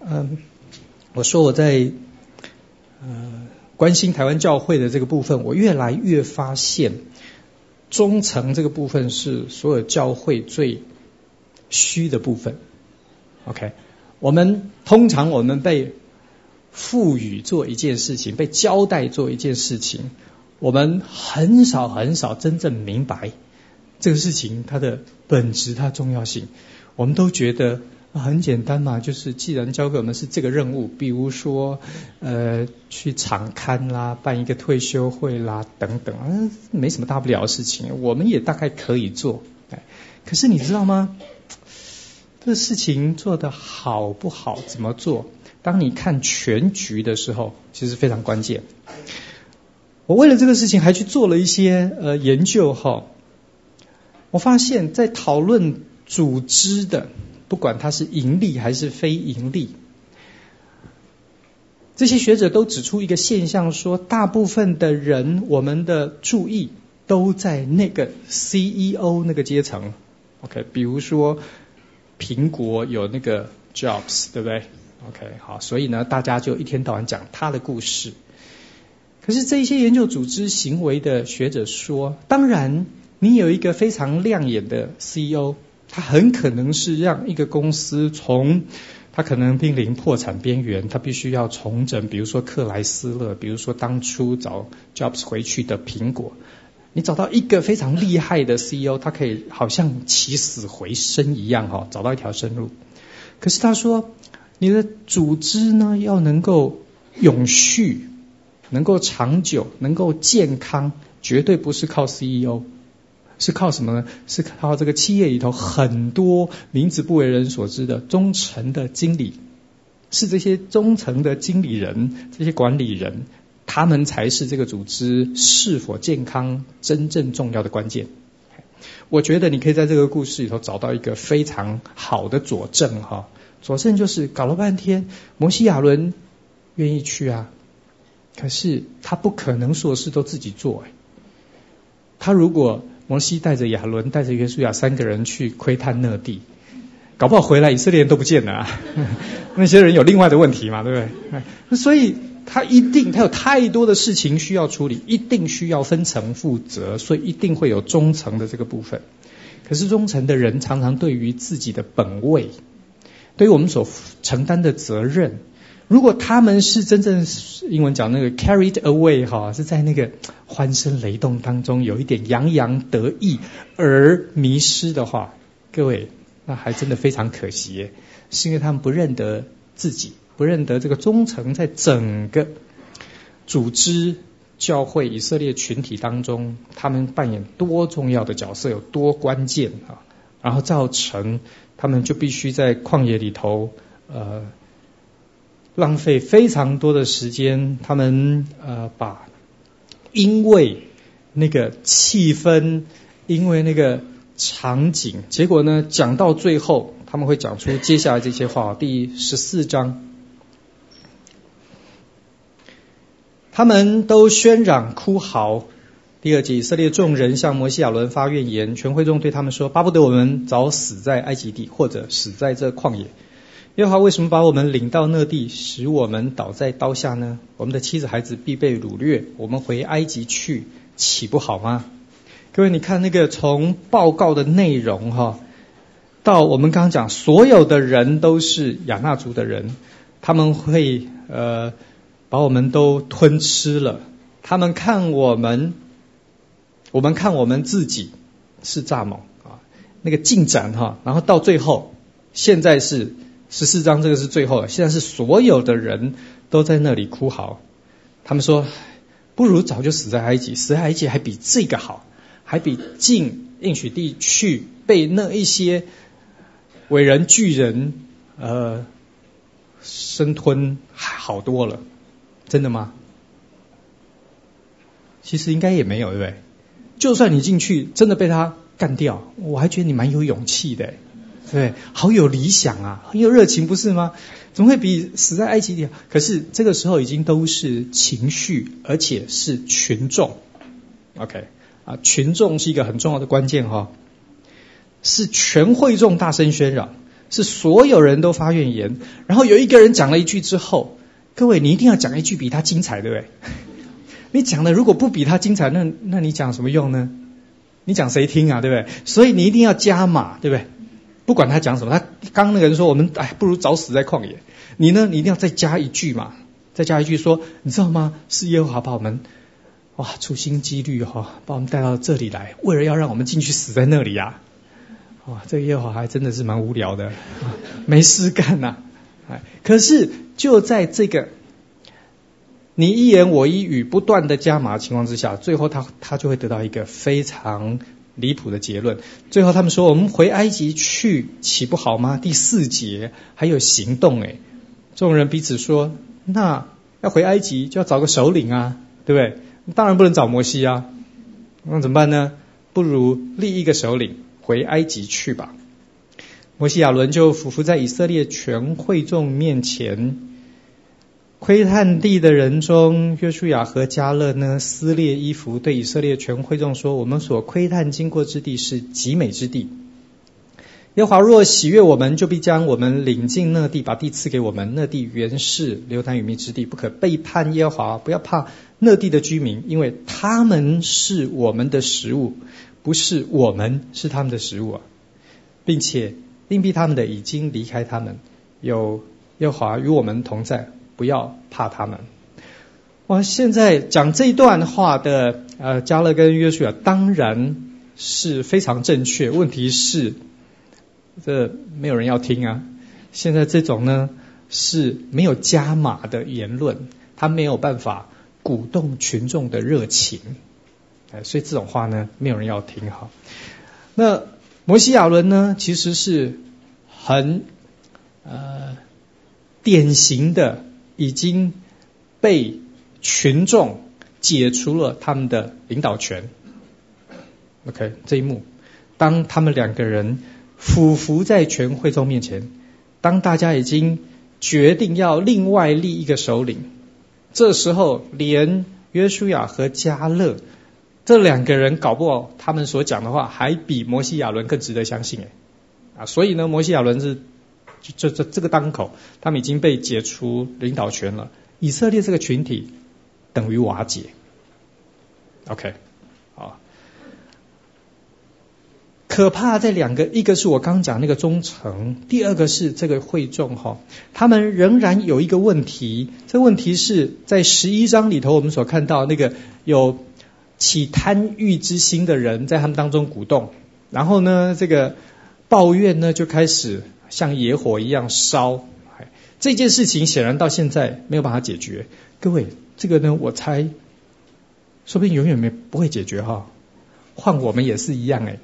嗯，我说我在呃关心台湾教会的这个部分，我越来越发现忠诚这个部分是所有教会最虚的部分，OK，我们通常我们被赋予做一件事情，被交代做一件事情，我们很少很少真正明白。这个事情它的本质、它重要性，我们都觉得很简单嘛，就是既然交给我们是这个任务，比如说呃去场勘啦、办一个退休会啦等等，嗯，没什么大不了的事情，我们也大概可以做。可是你知道吗？这事情做得好不好，怎么做？当你看全局的时候，其实非常关键。我为了这个事情还去做了一些呃研究哈。我发现，在讨论组织的，不管它是盈利还是非盈利，这些学者都指出一个现象，说大部分的人，我们的注意都在那个 CEO 那个阶层。OK，比如说苹果有那个 Jobs，对不对？OK，好，所以呢，大家就一天到晚讲他的故事。可是这些研究组织行为的学者说，当然。你有一个非常亮眼的 CEO，他很可能是让一个公司从他可能濒临破产边缘，他必须要重整，比如说克莱斯勒，比如说当初找 Jobs 回去的苹果。你找到一个非常厉害的 CEO，他可以好像起死回生一样哈，找到一条生路。可是他说，你的组织呢，要能够永续，能够长久，能够健康，绝对不是靠 CEO。是靠什么呢？是靠这个企业里头很多名字不为人所知的中层的经理，是这些中层的经理人、这些管理人，他们才是这个组织是否健康真正重要的关键。我觉得你可以在这个故事里头找到一个非常好的佐证哈，佐证就是搞了半天，摩西亚伦愿意去啊，可是他不可能所有事都自己做哎，他如果。摩西带着亚伦，带着约书亚三个人去窥探那地，搞不好回来以色列人都不见了啊！那些人有另外的问题嘛，对不对？所以他一定他有太多的事情需要处理，一定需要分层负责，所以一定会有中层的这个部分。可是中层的人常常对于自己的本位，对于我们所承担的责任。如果他们是真正英文讲那个 carried away 哈，是在那个欢声雷动当中有一点洋洋得意而迷失的话，各位，那还真的非常可惜耶，是因为他们不认得自己，不认得这个忠诚在整个组织教会以色列群体当中，他们扮演多重要的角色，有多关键啊，然后造成他们就必须在旷野里头呃。浪费非常多的时间，他们呃把因为那个气氛，因为那个场景，结果呢讲到最后，他们会讲出接下来这些话。第十四章，他们都喧嚷哭嚎。第二节，以色列众人向摩西亚伦发怨言，全会众对他们说：巴不得我们早死在埃及地，或者死在这旷野。耶和华为什么把我们领到那地，使我们倒在刀下呢？我们的妻子孩子必被掳掠，我们回埃及去，岂不好吗？各位，你看那个从报告的内容哈，到我们刚刚讲，所有的人都是亚纳族的人，他们会呃把我们都吞吃了，他们看我们，我们看我们自己是蚱蜢啊，那个进展哈，然后到最后，现在是。十四章这个是最后了，现在是所有的人都在那里哭嚎。他们说，不如早就死在埃及，死在埃及还比这个好，还比进应许地去被那一些伟人巨人呃生吞好多了。真的吗？其实应该也没有，对不对？就算你进去真的被他干掉，我还觉得你蛮有勇气的。对，好有理想啊，很有热情，不是吗？怎么会比死在埃及地？可是这个时候已经都是情绪，而且是群众。OK 啊，群众是一个很重要的关键哈、哦，是全会众大声喧嚷，是所有人都发怨言。然后有一个人讲了一句之后，各位你一定要讲一句比他精彩，对不对？你讲的如果不比他精彩，那那你讲什么用呢？你讲谁听啊？对不对？所以你一定要加码，对不对？不管他讲什么，他刚那个人说我们哎，不如早死在旷野。你呢？你一定要再加一句嘛，再加一句说，你知道吗？是耶和华把我们哇处心积虑哈，把我们带到这里来，为了要让我们进去死在那里呀、啊。哇，这个耶和华还真的是蛮无聊的，没事干呐、啊。哎，可是就在这个你一言我一语不断的加码情况之下，最后他他就会得到一个非常。离谱的结论。最后他们说：“我们回埃及去，岂不好吗？”第四节还有行动诶。众人彼此说：“那要回埃及就要找个首领啊，对不对？当然不能找摩西啊。那怎么办呢？不如立一个首领回埃及去吧。”摩西亚伦就俯伏在以色列全会众面前。窥探地的人中，约书亚和迦勒呢，撕裂衣服，对以色列全会众说：“我们所窥探经过之地是极美之地。耶华若喜悦我们，就必将我们领进那地，把地赐给我们。那地原是流淌与民之地，不可背叛耶华。不要怕那地的居民，因为他们是我们的食物，不是我们是他们的食物啊，并且另辟他们的已经离开他们，有耶华与我们同在。”不要怕他们。我现在讲这段话的呃，加勒跟约书亚当然是非常正确。问题是，这没有人要听啊。现在这种呢是没有加码的言论，他没有办法鼓动群众的热情。哎，所以这种话呢，没有人要听哈。那摩西亚伦呢，其实是很呃典型的，已经被群众解除了他们的领导权。OK，这一幕，当他们两个人俯伏在全会众面前，当大家已经决定要另外立一个首领，这时候连约书亚和加勒这两个人搞不好，他们所讲的话还比摩西亚伦更值得相信哎啊！所以呢，摩西亚伦是这这这个当口，他们已经被解除领导权了，以色列这个群体等于瓦解。OK 好。可怕在两个，一个是我刚讲那个忠诚，第二个是这个会众哈，他们仍然有一个问题，这问题是在十一章里头我们所看到那个有起贪欲之心的人在他们当中鼓动，然后呢这个抱怨呢就开始像野火一样烧，这件事情显然到现在没有办法解决。各位，这个呢我猜，说不定永远没不会解决哈，换我们也是一样诶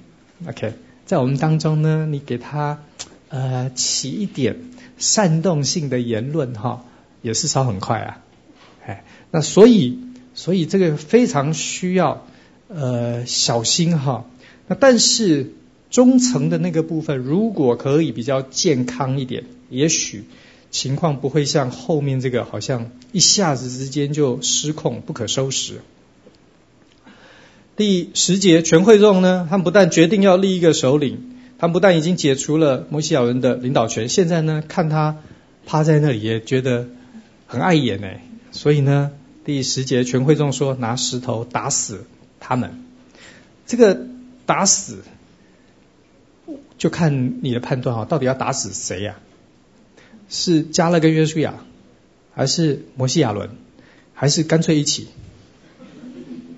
OK，在我们当中呢，你给他呃起一点煽动性的言论哈，也是烧很快啊，哎，那所以所以这个非常需要呃小心哈。那但是中层的那个部分，如果可以比较健康一点，也许情况不会像后面这个，好像一下子之间就失控，不可收拾。第十节，全会众呢，他们不但决定要立一个首领，他们不但已经解除了摩西亚人的领导权，现在呢，看他趴在那里也觉得很碍眼哎，所以呢，第十节，全会众说拿石头打死他们。这个打死，就看你的判断哈，到底要打死谁呀？是加勒跟约书亚，还是摩西亚伦，还是干脆一起？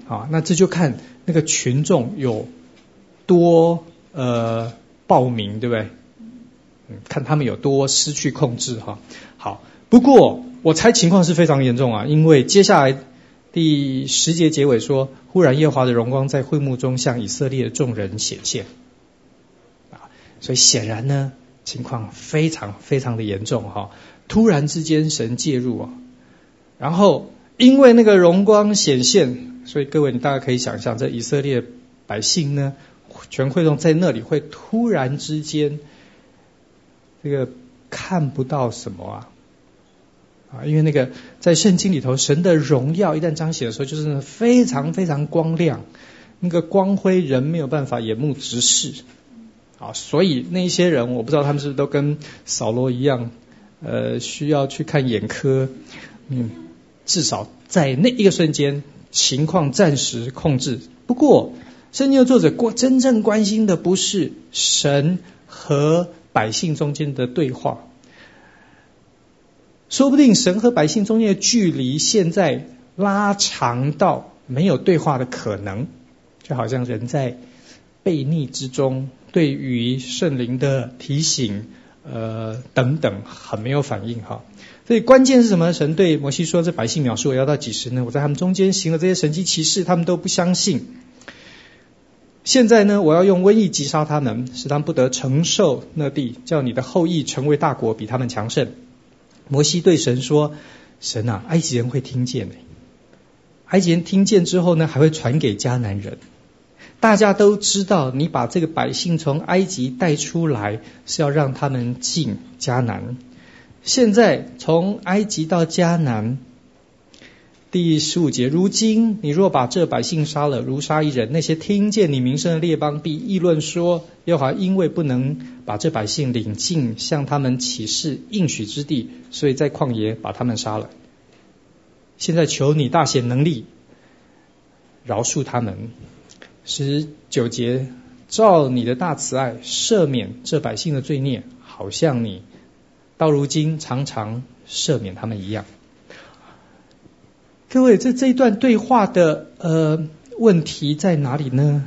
好，那这就看那个群众有多呃暴民，对不对？嗯，看他们有多失去控制哈。好，不过我猜情况是非常严重啊，因为接下来第十节结尾说，忽然耶华的荣光在会幕中向以色列的众人显现，所以显然呢，情况非常非常的严重哈。突然之间神介入啊，然后因为那个荣光显现。所以各位，你大概可以想象，这以色列百姓呢，全会众在那里会突然之间，这个看不到什么啊啊，因为那个在圣经里头，神的荣耀一旦彰显的时候，就是非常非常光亮，那个光辉人没有办法眼目直视啊。所以那些人，我不知道他们是不是都跟扫罗一样，呃，需要去看眼科，嗯，至少在那一个瞬间。情况暂时控制，不过圣经的作者关真正关心的不是神和百姓中间的对话，说不定神和百姓中间的距离现在拉长到没有对话的可能，就好像人在悖逆之中，对于圣灵的提醒，呃等等，很没有反应哈。所以关键是什么？神对摩西说：“这百姓藐视我要到几时呢？我在他们中间行了这些神迹奇事，他们都不相信。现在呢，我要用瘟疫击杀他们，使他们不得承受那地，叫你的后裔成为大国，比他们强盛。”摩西对神说：“神啊，埃及人会听见的。埃及人听见之后呢，还会传给迦南人。大家都知道，你把这个百姓从埃及带出来，是要让他们进迦南。”现在从埃及到迦南，第十五节。如今你若把这百姓杀了，如杀一人，那些听见你名声的列邦必议论说：耶和华因为不能把这百姓领进向他们起誓应许之地，所以在旷野把他们杀了。现在求你大显能力，饶恕他们。十九节，照你的大慈爱赦免这百姓的罪孽，好像你。到如今常常赦免他们一样。各位，这这一段对话的呃问题在哪里呢？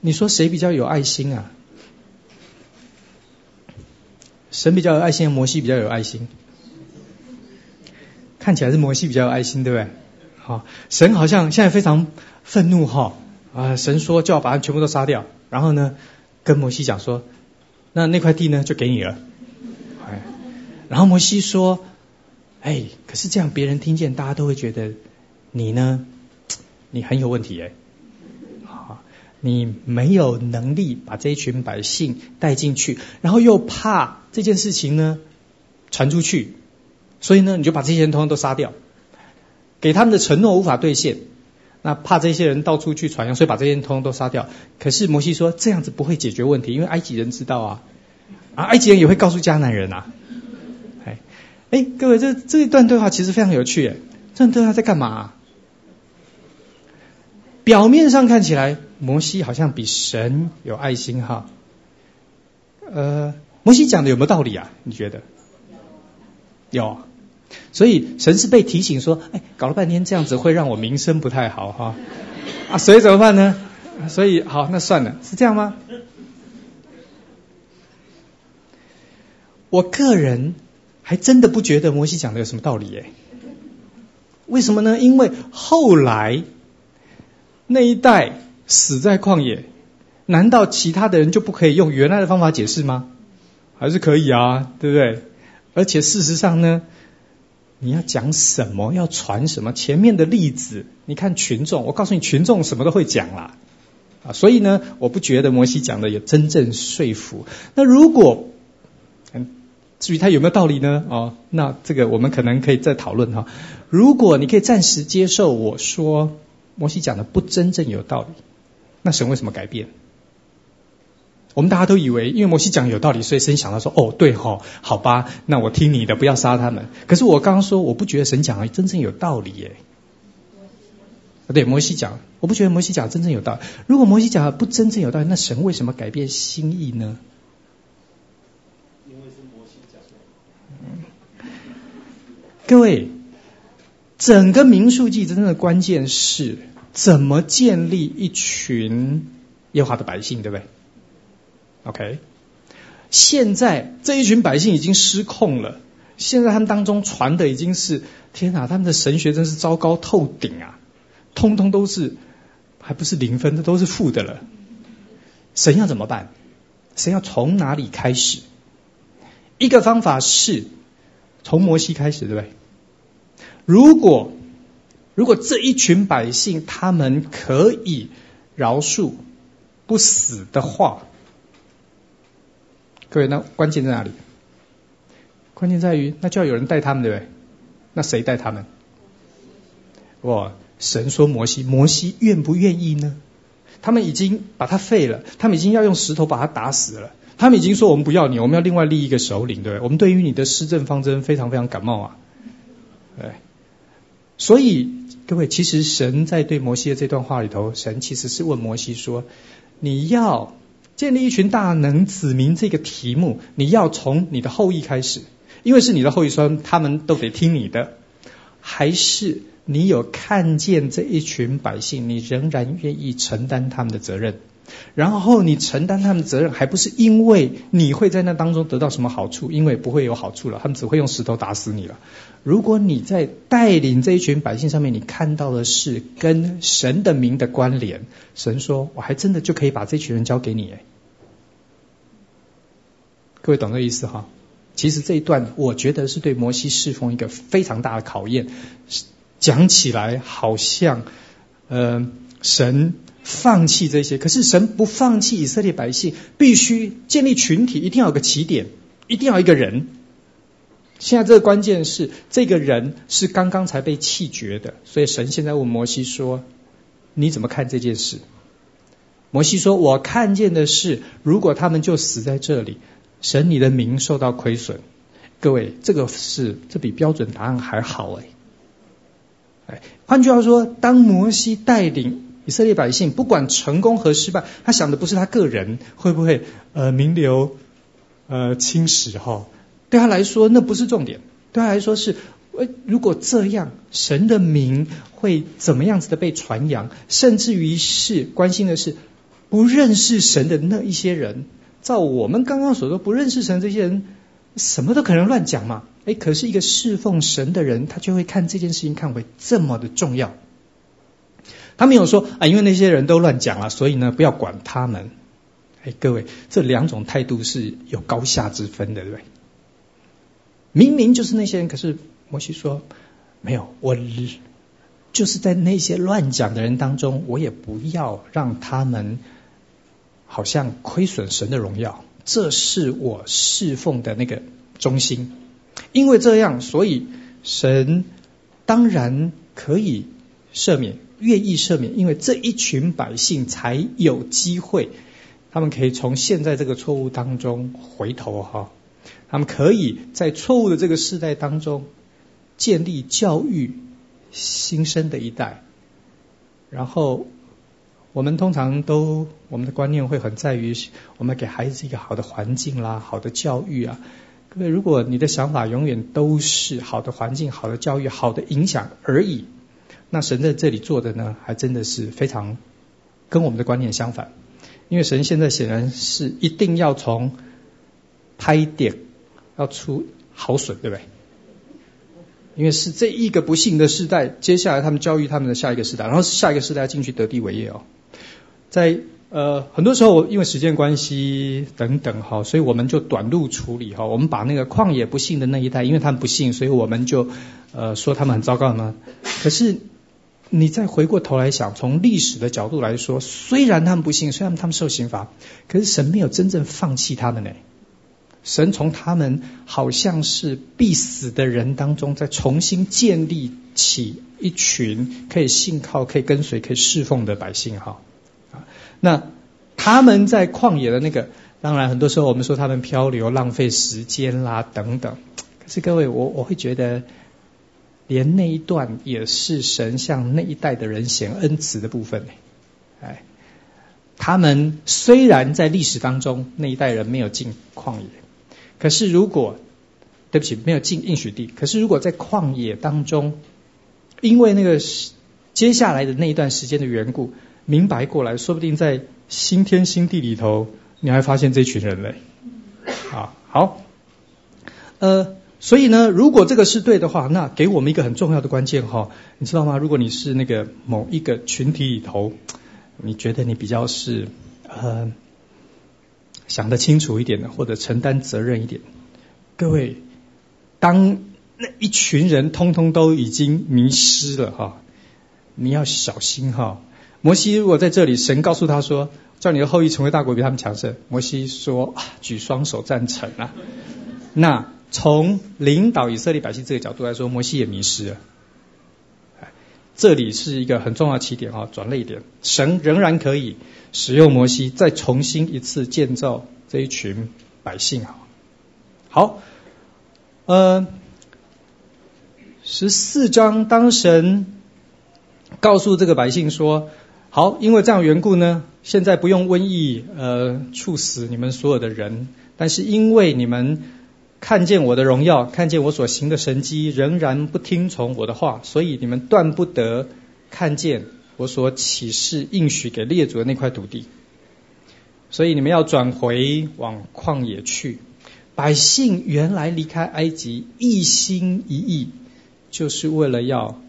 你说谁比较有爱心啊？神比较有爱心，摩西比较有爱心？看起来是摩西比较有爱心，对不对？好，神好像现在非常愤怒哈啊！神说就要把他全部都杀掉，然后呢，跟摩西讲说，那那块地呢就给你了。哎，然后摩西说，哎，可是这样别人听见，大家都会觉得你呢，你很有问题哎。你没有能力把这一群百姓带进去，然后又怕这件事情呢传出去，所以呢你就把这些人通通都杀掉，给他们的承诺无法兑现，那怕这些人到处去传扬，所以把这些人通通都杀掉。可是摩西说这样子不会解决问题，因为埃及人知道啊，啊埃及人也会告诉迦南人啊。哎哎，各位这这一段对话其实非常有趣，哎，这段对话在干嘛？表面上看起来，摩西好像比神有爱心哈。呃，摩西讲的有没有道理啊？你觉得？有。所以神是被提醒说，哎，搞了半天这样子会让我名声不太好哈。啊，所以怎么办呢？所以好，那算了，是这样吗？我个人还真的不觉得摩西讲的有什么道理耶。为什么呢？因为后来。那一代死在旷野，难道其他的人就不可以用原来的方法解释吗？还是可以啊，对不对？而且事实上呢，你要讲什么，要传什么，前面的例子，你看群众，我告诉你，群众什么都会讲啦，啊，所以呢，我不觉得摩西讲的有真正说服。那如果，嗯，至于他有没有道理呢？哦，那这个我们可能可以再讨论哈。如果你可以暂时接受我说。摩西讲的不真正有道理，那神为什么改变？我们大家都以为，因为摩西讲有道理，所以神想到说：“哦，对哈，好吧，那我听你的，不要杀他们。”可是我刚刚说，我不觉得神讲的真正有道理耶。对，摩西讲，我不觉得摩西讲的真正有道理。如果摩西讲的不真正有道理，那神为什么改变心意呢？因为是摩西讲。各位。整个民数记真正的关键是怎么建立一群耶和华的百姓，对不对？OK，现在这一群百姓已经失控了，现在他们当中传的已经是天哪，他们的神学真是糟糕透顶啊，通通都是还不是零分的，都是负的了。神要怎么办？神要从哪里开始？一个方法是从摩西开始，对不对？如果如果这一群百姓他们可以饶恕不死的话，各位，那关键在哪里？关键在于那就要有人带他们，对不对？那谁带他们？哇！神说摩西，摩西愿不愿意呢？他们已经把他废了，他们已经要用石头把他打死了，他们已经说我们不要你，我们要另外立一个首领，对不对？我们对于你的施政方针非常非常感冒啊，对。所以，各位，其实神在对摩西的这段话里头，神其实是问摩西说：“你要建立一群大能子民这个题目，你要从你的后裔开始，因为是你的后裔说他们都得听你的，还是你有看见这一群百姓，你仍然愿意承担他们的责任？”然后你承担他们的责任，还不是因为你会在那当中得到什么好处？因为不会有好处了，他们只会用石头打死你了。如果你在带领这一群百姓上面，你看到的是跟神的名的关联，神说我还真的就可以把这群人交给你。哎，各位懂这意思哈？其实这一段我觉得是对摩西侍奉一个非常大的考验。讲起来好像，呃，神。放弃这些，可是神不放弃以色列百姓，必须建立群体，一定要有个起点，一定要一个人。现在这个关键是，这个人是刚刚才被弃绝的，所以神现在问摩西说：“你怎么看这件事？”摩西说：“我看见的是，如果他们就死在这里，神你的名受到亏损。”各位，这个是这比标准答案还好哎。哎，换句话说，当摩西带领。以色列百姓不管成功和失败，他想的不是他个人会不会呃名留呃青史哈，对他来说那不是重点，对他来说是，呃如果这样，神的名会怎么样子的被传扬，甚至于是关心的是不认识神的那一些人，照我们刚刚所说不认识神这些人，什么都可能乱讲嘛。哎，可是一个侍奉神的人，他就会看这件事情看为这么的重要。他没有说啊，因为那些人都乱讲了，所以呢，不要管他们。哎，各位，这两种态度是有高下之分的，对不对？明明就是那些人，可是摩西说没有，我就是在那些乱讲的人当中，我也不要让他们好像亏损神的荣耀，这是我侍奉的那个中心。因为这样，所以神当然可以赦免，愿意赦免，因为这一群百姓才有机会。他们可以从现在这个错误当中回头哈，他们可以在错误的这个世代当中建立教育新生的一代。然后我们通常都我们的观念会很在于我们给孩子一个好的环境啦，好的教育啊。各位，如果你的想法永远都是好的环境、好的教育、好的影响而已，那神在这里做的呢，还真的是非常跟我们的观念相反。因为神现在显然是一定要从拍点要出好笋，对不对？因为是这一个不幸的世代，接下来他们教育他们的下一个世代，然后下一个世代要进去得地为业哦。在呃很多时候，因为时间关系等等哈，所以我们就短路处理哈。我们把那个旷野不幸的那一代，因为他们不幸，所以我们就呃说他们很糟糕呢。可是。你再回过头来想，从历史的角度来说，虽然他们不幸，虽然他们受刑罚，可是神没有真正放弃他们呢。神从他们好像是必死的人当中，再重新建立起一群可以信靠、可以跟随、可以侍奉的百姓哈。啊，那他们在旷野的那个，当然很多时候我们说他们漂流、浪费时间啦等等。可是各位，我我会觉得。连那一段也是神向那一代的人显恩慈的部分呢，哎，他们虽然在历史当中那一代人没有进旷野，可是如果对不起没有进应许地，可是如果在旷野当中，因为那个接下来的那一段时间的缘故，明白过来，说不定在新天新地里头，你还发现这群人嘞，啊，好，呃。所以呢，如果这个是对的话，那给我们一个很重要的关键哈，你知道吗？如果你是那个某一个群体里头，你觉得你比较是呃想得清楚一点的，或者承担责任一点，各位，当那一群人通通都已经迷失了哈，你要小心哈。摩西如果在这里，神告诉他说，叫你的后裔成为大国，比他们强盛。摩西说，举双手赞成啊，那。从领导以色列百姓这个角度来说，摩西也迷失了。这里是一个很重要的起点啊，转捩点。神仍然可以使用摩西，再重新一次建造这一群百姓啊。好，呃，十四章，当神告诉这个百姓说：“好，因为这样缘故呢，现在不用瘟疫呃处死你们所有的人，但是因为你们。”看见我的荣耀，看见我所行的神迹，仍然不听从我的话，所以你们断不得看见我所启示应许给列祖的那块土地。所以你们要转回往旷野去。百姓原来离开埃及一心一意，就是为了要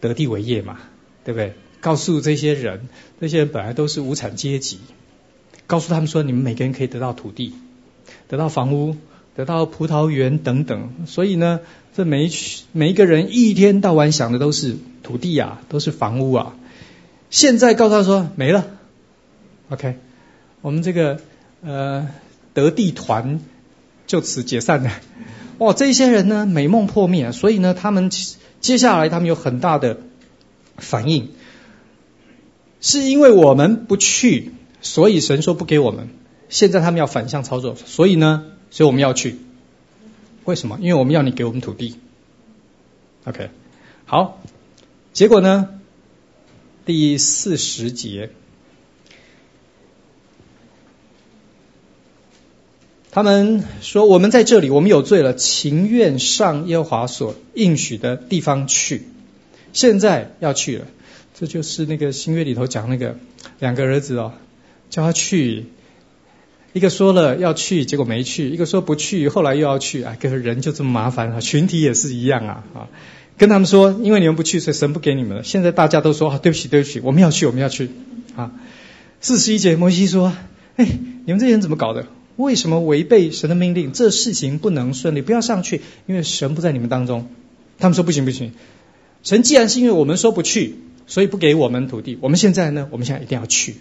得地为业嘛，对不对？告诉这些人，这些人本来都是无产阶级，告诉他们说，你们每个人可以得到土地，得到房屋。得到葡萄园等等，所以呢，这每一每一个人一天到晚想的都是土地啊，都是房屋啊。现在告诉他说没了，OK，我们这个呃得地团就此解散了。哇，这些人呢美梦破灭，所以呢，他们接下来他们有很大的反应，是因为我们不去，所以神说不给我们。现在他们要反向操作，所以呢。所以我们要去，为什么？因为我们要你给我们土地。OK，好，结果呢？第四十节，他们说：“我们在这里，我们有罪了，情愿上耶和华所应许的地方去。现在要去了，这就是那个新约里头讲那个两个儿子哦，叫他去。”一个说了要去，结果没去；一个说不去，后来又要去。啊，可是人就这么麻烦啊！群体也是一样啊啊！跟他们说，因为你们不去，所以神不给你们了。现在大家都说啊，对不起，对不起，我们要去，我们要去啊！四十一节，摩西说：“哎，你们这些人怎么搞的？为什么违背神的命令？这事情不能顺利，不要上去，因为神不在你们当中。”他们说：“不行，不行！神既然是因为我们说不去，所以不给我们土地。我们现在呢？我们现在一定要去。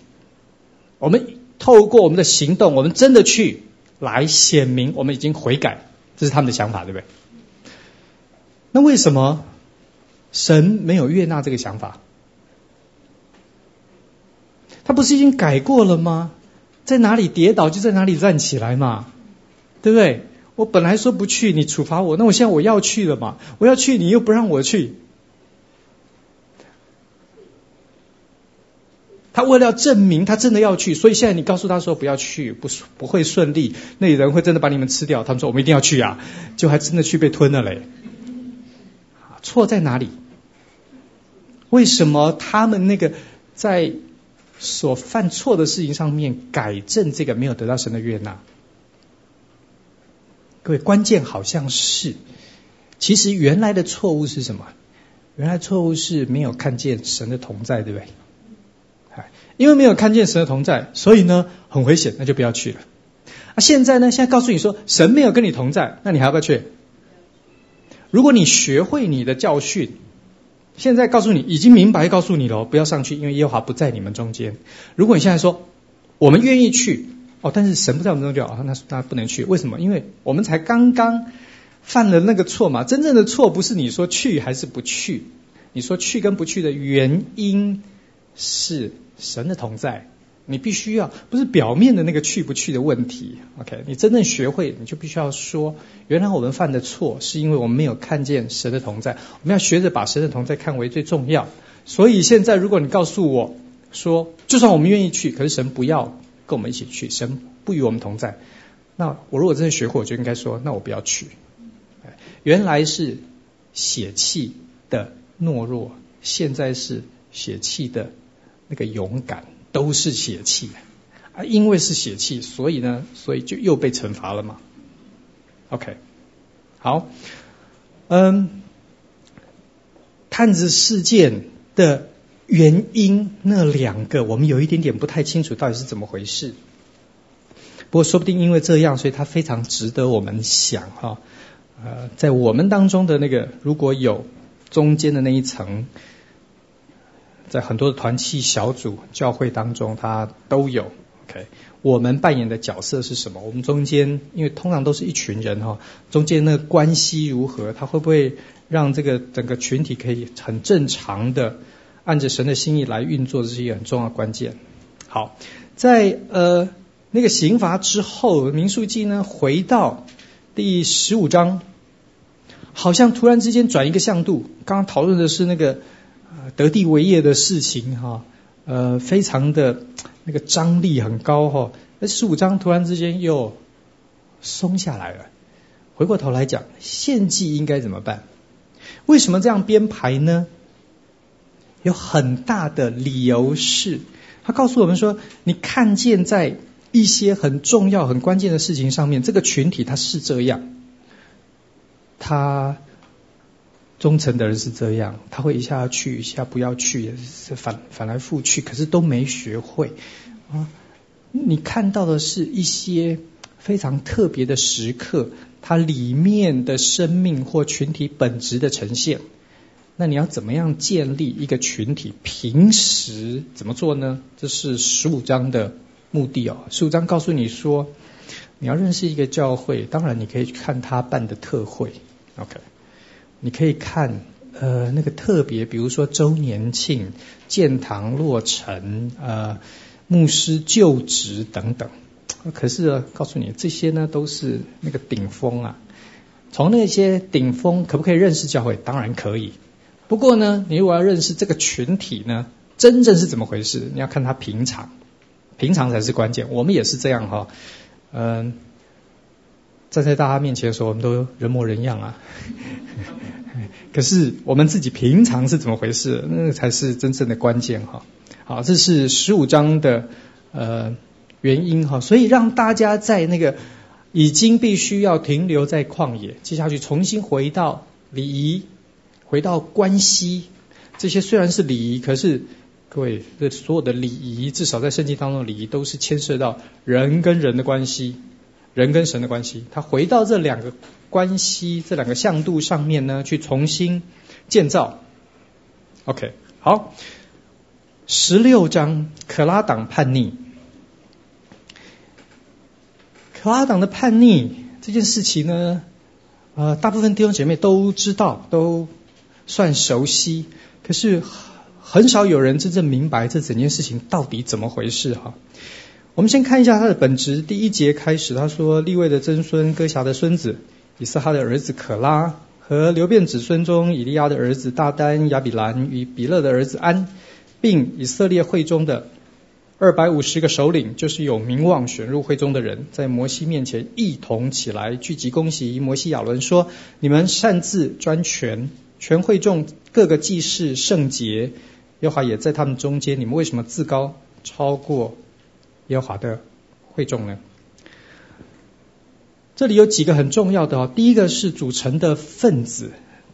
我们。”透过我们的行动，我们真的去来显明我们已经悔改，这是他们的想法，对不对？那为什么神没有悦纳这个想法？他不是已经改过了吗？在哪里跌倒就在哪里站起来嘛，对不对？我本来说不去，你处罚我，那我现在我要去了嘛？我要去，你又不让我去。他为了要证明他真的要去，所以现在你告诉他说不要去，不不会顺利，那人会真的把你们吃掉。他们说我们一定要去啊，就还真的去被吞了嘞。错在哪里？为什么他们那个在所犯错的事情上面改正这个没有得到神的悦纳？各位，关键好像是，其实原来的错误是什么？原来错误是没有看见神的同在，对不对？因为没有看见神的同在，所以呢很危险，那就不要去了。啊，现在呢，现在告诉你说神没有跟你同在，那你还要不要去？如果你学会你的教训，现在告诉你已经明白告诉你了，不要上去，因为耶和华不在你们中间。如果你现在说我们愿意去，哦，但是神不在我们中间，哦，那那不能去，为什么？因为我们才刚刚犯了那个错嘛。真正的错不是你说去还是不去，你说去跟不去的原因是。神的同在，你必须要不是表面的那个去不去的问题，OK？你真正学会，你就必须要说，原来我们犯的错是因为我们没有看见神的同在，我们要学着把神的同在看为最重要。所以现在，如果你告诉我说，就算我们愿意去，可是神不要跟我们一起去，神不与我们同在，那我如果真的学会，我就应该说，那我不要去。原来是血气的懦弱，现在是血气的。那个勇敢都是血气啊，因为是血气，所以呢，所以就又被惩罚了嘛。OK，好，嗯，探子事件的原因那两个，我们有一点点不太清楚到底是怎么回事。不过说不定因为这样，所以它非常值得我们想哈。呃，在我们当中的那个如果有中间的那一层。在很多的团契小组、教会当中，它都有。OK，我们扮演的角色是什么？我们中间，因为通常都是一群人哈，中间那个关系如何？它会不会让这个整个群体可以很正常的按着神的心意来运作？这是一个很重要的关键。好，在呃那个刑罚之后，民数记呢回到第十五章，好像突然之间转一个向度。刚刚讨论的是那个。得地为业的事情哈，呃，非常的那个张力很高哈。那十五章突然之间又松下来了。回过头来讲，献祭应该怎么办？为什么这样编排呢？有很大的理由是，他告诉我们说，你看见在一些很重要、很关键的事情上面，这个群体他是这样，他。忠诚的人是这样，他会一下要去，一下不要去，是反反来覆去，可是都没学会啊。你看到的是一些非常特别的时刻，它里面的生命或群体本质的呈现。那你要怎么样建立一个群体？平时怎么做呢？这是十五章的目的哦。十五章告诉你说，你要认识一个教会，当然你可以去看他办的特会，OK。你可以看，呃，那个特别，比如说周年庆、建堂落成、呃，牧师就职等等。可是，告诉你，这些呢都是那个顶峰啊。从那些顶峰，可不可以认识教会？当然可以。不过呢，你如果要认识这个群体呢，真正是怎么回事？你要看他平常，平常才是关键。我们也是这样哈，嗯、站在大家面前的时候，我们都人模人样啊。可是我们自己平常是怎么回事？那才是真正的关键哈。好，这是十五章的呃原因哈，所以让大家在那个已经必须要停留在旷野，接下去重新回到礼仪，回到关系，这些虽然是礼仪，可是各位这所有的礼仪，至少在圣经当中礼仪都是牵涉到人跟人的关系，人跟神的关系，他回到这两个关系这两个向度上面呢，去重新建造。OK，好，十六章可拉党叛逆。可拉党的叛逆这件事情呢，呃，大部分弟兄姐妹都知道，都算熟悉。可是很少有人真正明白这整件事情到底怎么回事哈。我们先看一下它的本质。第一节开始，他说：利未的曾孙哥辖的孙子以斯哈的儿子可拉和流便子孙中以利亚的儿子大丹、亚比兰与比勒的儿子安，并以色列会中的。二百五十个首领，就是有名望选入会中的人，在摩西面前一同起来聚集攻击摩西亚伦，说：你们擅自专权，全会众各个祭祀圣洁，耶和华也在他们中间，你们为什么自高超过耶和华的会众呢？这里有几个很重要的哦，第一个是组成的分子，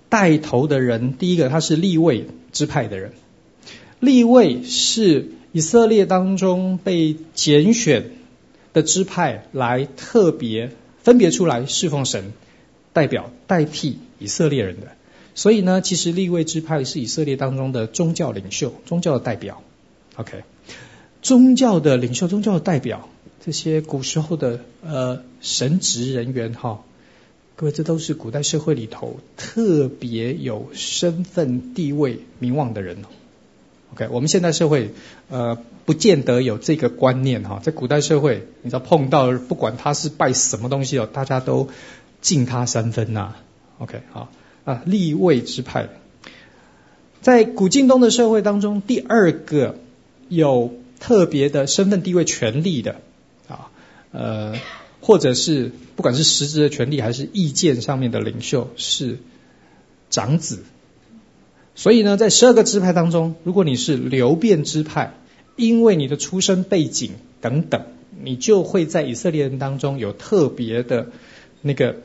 带头的人，第一个他是立位支派的人，立位是。以色列当中被拣选的支派来特别分别出来侍奉神，代表代替以色列人的。所以呢，其实立位支派是以色列当中的宗教领袖、宗教的代表。OK，宗教的领袖、宗教的代表，这些古时候的呃神职人员哈，各位这都是古代社会里头特别有身份地位、名望的人。OK，我们现代社会，呃，不见得有这个观念哈。在古代社会，你知道碰到不管他是拜什么东西哦，大家都敬他三分呐。OK，好啊，立位之派，在古晋东的社会当中，第二个有特别的身份地位权利的啊，呃，或者是不管是实质的权利还是意见上面的领袖是长子。所以呢，在十二个支派当中，如果你是流变支派，因为你的出身背景等等，你就会在以色列人当中有特别的那个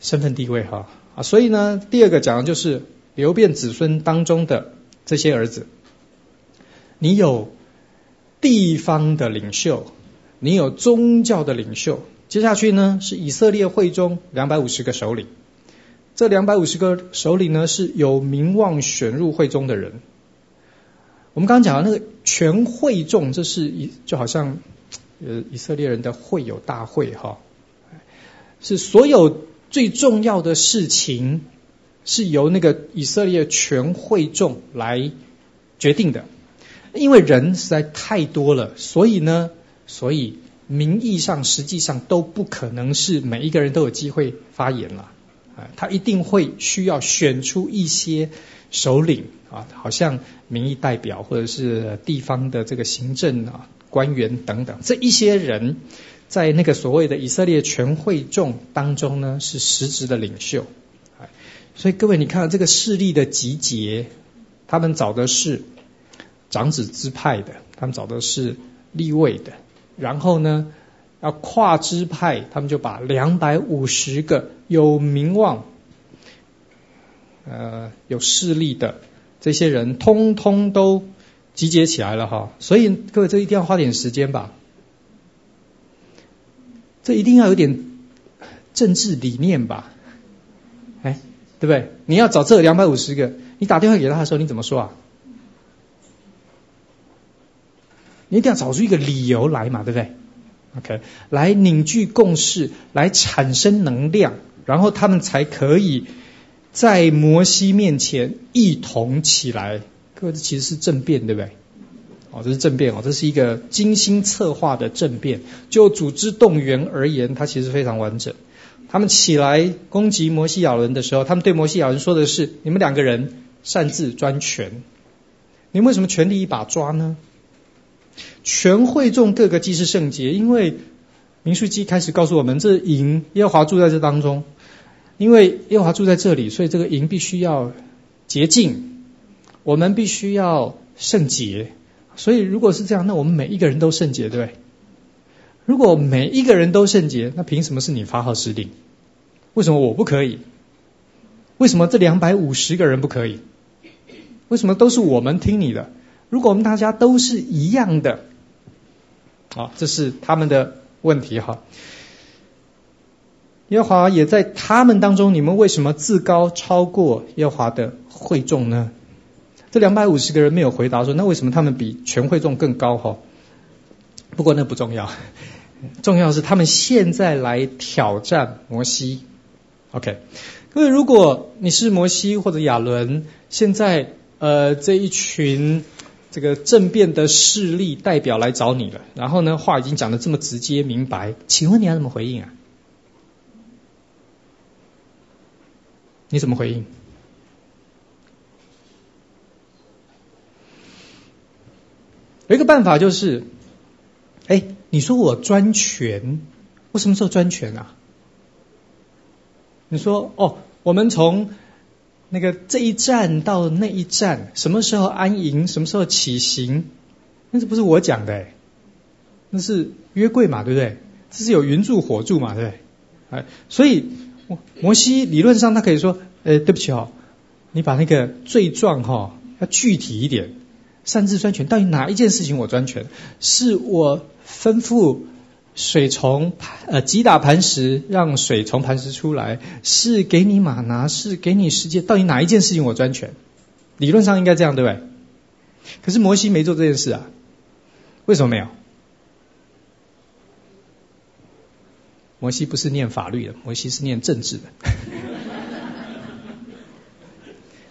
身份地位哈啊。所以呢，第二个讲的就是流变子孙当中的这些儿子，你有地方的领袖，你有宗教的领袖。接下去呢，是以色列会中两百五十个首领。这两百五十个首领呢，是有名望选入会中的人。我们刚刚讲的那个全会众，这是一就好像呃以色列人的会友大会哈，是所有最重要的事情是由那个以色列全会众来决定的。因为人实在太多了，所以呢，所以名义上实际上都不可能是每一个人都有机会发言了。啊他一定会需要选出一些首领啊，好像民意代表或者是地方的这个行政啊官员等等，这一些人在那个所谓的以色列全会众当中呢，是实质的领袖。所以各位，你看这个势力的集结，他们找的是长子支派的，他们找的是立位的，然后呢，要跨支派，他们就把两百五十个有名望、呃有势力的这些人，通通都集结起来了哈。所以各位，这一定要花点时间吧。这一定要有点政治理念吧？哎，对不对？你要找这两百五十个，你打电话给他的时候，你怎么说啊？你一定要找出一个理由来嘛，对不对？OK，来凝聚共识，来产生能量，然后他们才可以在摩西面前一同起来。各位，这其实是政变，对不对？哦，这是政变哦，这是一个精心策划的政变。就组织动员而言，它其实非常完整。他们起来攻击摩西亚伦的时候，他们对摩西亚伦说的是：你们两个人擅自专权，你们为什么权力一把抓呢？全会众各个既是圣洁，因为民数记开始告诉我们，这营耶和华住在这当中，因为耶和华住在这里，所以这个营必须要洁净，我们必须要圣洁。所以如果是这样，那我们每一个人都圣洁，对不对？如果每一个人都圣洁，那凭什么是你发号施令？为什么我不可以？为什么这两百五十个人不可以？为什么都是我们听你的？如果我们大家都是一样的，啊，这是他们的问题哈。耶和华也在他们当中，你们为什么自高超过耶和华的会众呢？这两百五十个人没有回答说，那为什么他们比全会众更高？哈，不过那不重要，重要是他们现在来挑战摩西。OK，各位，如果你是摩西或者亚伦，现在呃这一群这个政变的势力代表来找你了，然后呢话已经讲得这么直接明白，请问你要怎么回应啊？你怎么回应？有一个办法就是，哎，你说我专权，我什么时候专权啊？你说哦，我们从那个这一站到那一站，什么时候安营，什么时候起行，那是不是我讲的？那是约柜嘛，对不对？这是有云柱火柱嘛，对不对？哎，所以。摩西理论上他可以说，呃，对不起哦，你把那个罪状哈、哦、要具体一点，擅自专权，到底哪一件事情我专权？是我吩咐水从呃击打磐石，让水从磐石出来，是给你马拿，是给你世界，到底哪一件事情我专权？理论上应该这样，对不对？可是摩西没做这件事啊，为什么没有？摩西不是念法律的，摩西是念政治的。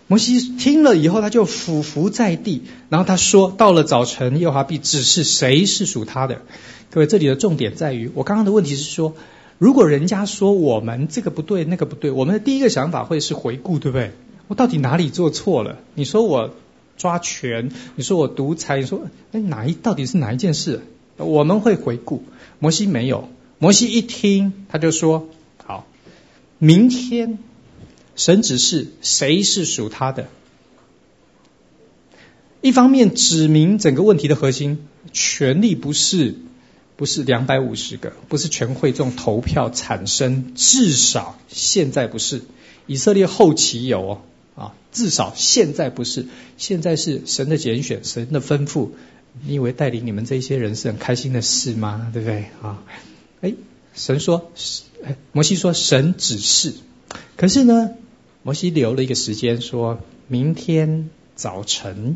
摩西听了以后，他就俯伏在地，然后他说：“到了早晨，耶和华必指示谁是属他的。”各位，这里的重点在于，我刚刚的问题是说，如果人家说我们这个不对，那个不对，我们的第一个想法会是回顾，对不对？我到底哪里做错了？你说我抓权，你说我独裁，你说哎哪一到底是哪一件事？我们会回顾，摩西没有。摩西一听，他就说：“好，明天神指示谁是属他的。一方面指明整个问题的核心，权力不是不是两百五十个，不是全会众投票产生，至少现在不是。以色列后期有哦，啊，至少现在不是。现在是神的拣选，神的吩咐。你以为带领你们这些人是很开心的事吗？对不对啊？”哎，神说，摩西说神指示，可是呢，摩西留了一个时间，说明天早晨。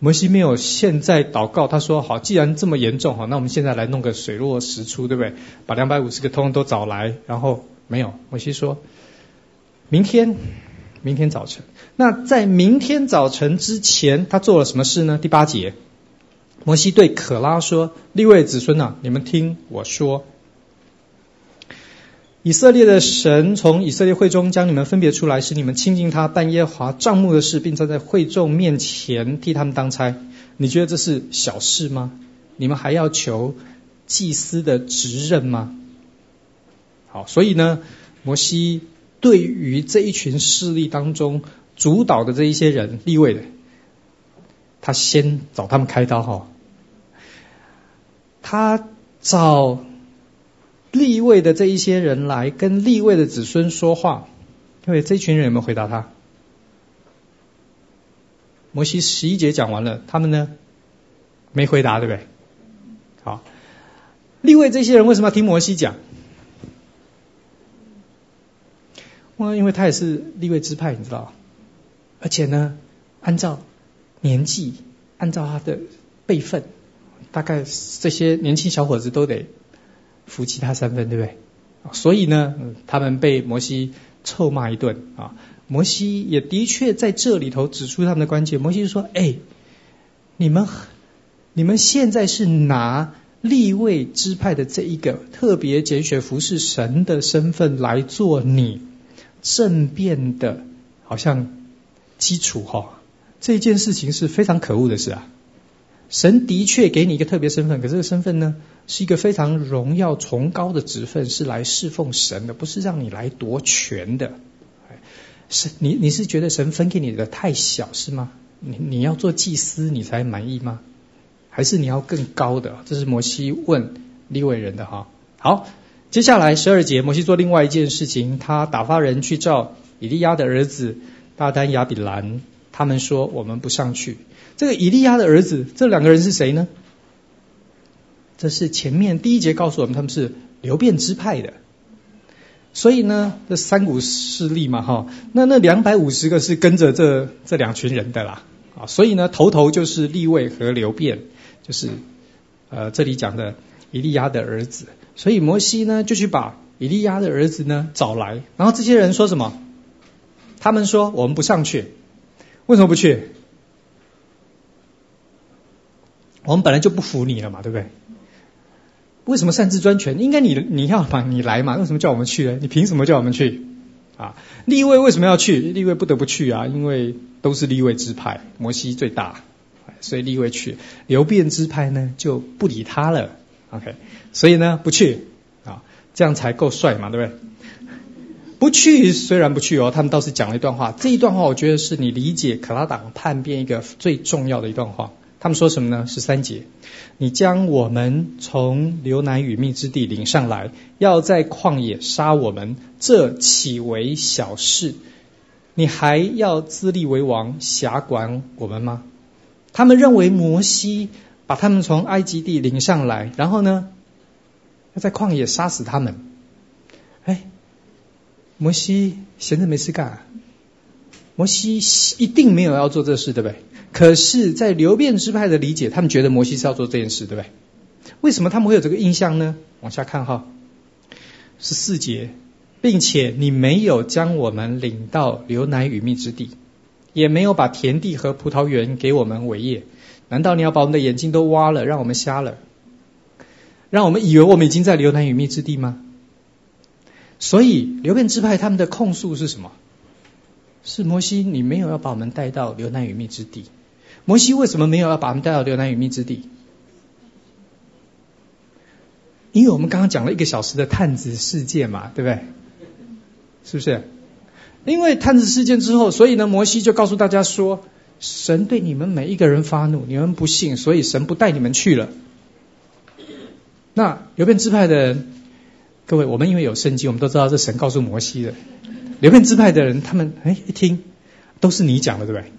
摩西没有现在祷告，他说好，既然这么严重好，那我们现在来弄个水落石出，对不对？把两百五十个通都找来，然后没有。摩西说，明天，明天早晨。那在明天早晨之前，他做了什么事呢？第八节，摩西对可拉说：“利位子孙啊，你们听我说。”以色列的神从以色列会中将你们分别出来，使你们亲近他，办耶和华帐幕的事，并站在会众面前替他们当差。你觉得这是小事吗？你们还要求祭司的职任吗？好，所以呢，摩西对于这一群势力当中主导的这一些人，利未的，他先找他们开刀哈，他找。立位的这一些人来跟立位的子孙说话，各位，这群人有没有回答他？摩西十一节讲完了，他们呢没回答，对不对？好，立位这些人为什么要听摩西讲？哇，因为他也是立位支派，你知道，而且呢，按照年纪，按照他的辈分，大概这些年轻小伙子都得。服其他三分，对不对？所以呢，他们被摩西臭骂一顿啊。摩西也的确在这里头指出他们的关键。摩西就说：“哎，你们你们现在是拿立位支派的这一个特别拣选服侍神的身份来做你政变的，好像基础哈。这件事情是非常可恶的事啊。神的确给你一个特别身份，可这个身份呢？”是一个非常荣耀崇高的职分，是来侍奉神的，不是让你来夺权的。是你你是觉得神分给你的太小是吗？你你要做祭司你才满意吗？还是你要更高的？这是摩西问利未人的哈。好，接下来十二节，摩西做另外一件事情，他打发人去召以利亚的儿子大丹亚比兰，他们说我们不上去。这个以利亚的儿子，这两个人是谁呢？这是前面第一节告诉我们，他们是流便支派的。所以呢，这三股势力嘛，哈，那那两百五十个是跟着这这两群人的啦，啊，所以呢，头头就是利未和流便，就是呃这里讲的以利亚的儿子。所以摩西呢就去把以利亚的儿子呢找来，然后这些人说什么？他们说我们不上去，为什么不去？我们本来就不服你了嘛，对不对？为什么擅自专权？应该你你要嘛，你来嘛？为什么叫我们去呢？你凭什么叫我们去？啊，利未为什么要去？利未不得不去啊，因为都是利未支派，摩西最大，所以利未去。流便支派呢就不理他了，OK，所以呢不去啊，这样才够帅嘛，对不对？不去虽然不去哦，他们倒是讲了一段话，这一段话我觉得是你理解可拉党叛变一个最重要的一段话。他们说什么呢？十三节，你将我们从流奶与蜜之地领上来，要在旷野杀我们，这岂为小事？你还要自立为王，辖管我们吗？他们认为摩西把他们从埃及地领上来，然后呢，要在旷野杀死他们。摩西闲着没事干，摩西一定没有要做这事，对不对？可是，在流变之派的理解，他们觉得摩西是要做这件事，对不对？为什么他们会有这个印象呢？往下看哈，十四节，并且你没有将我们领到流奶与蜜之地，也没有把田地和葡萄园给我们为业，难道你要把我们的眼睛都挖了，让我们瞎了，让我们以为我们已经在流奶与蜜之地吗？所以，流便支派他们的控诉是什么？是摩西，你没有要把我们带到流奶与蜜之地。摩西为什么没有要把我们带到流奶与蜜之地？因为我们刚刚讲了一个小时的探子事件嘛，对不对？是不是？因为探子事件之后，所以呢，摩西就告诉大家说，神对你们每一个人发怒，你们不信，所以神不带你们去了。那流便支派的人，各位，我们因为有圣经，我们都知道是神告诉摩西的。流便支派的人，他们哎一听，都是你讲的，对不对？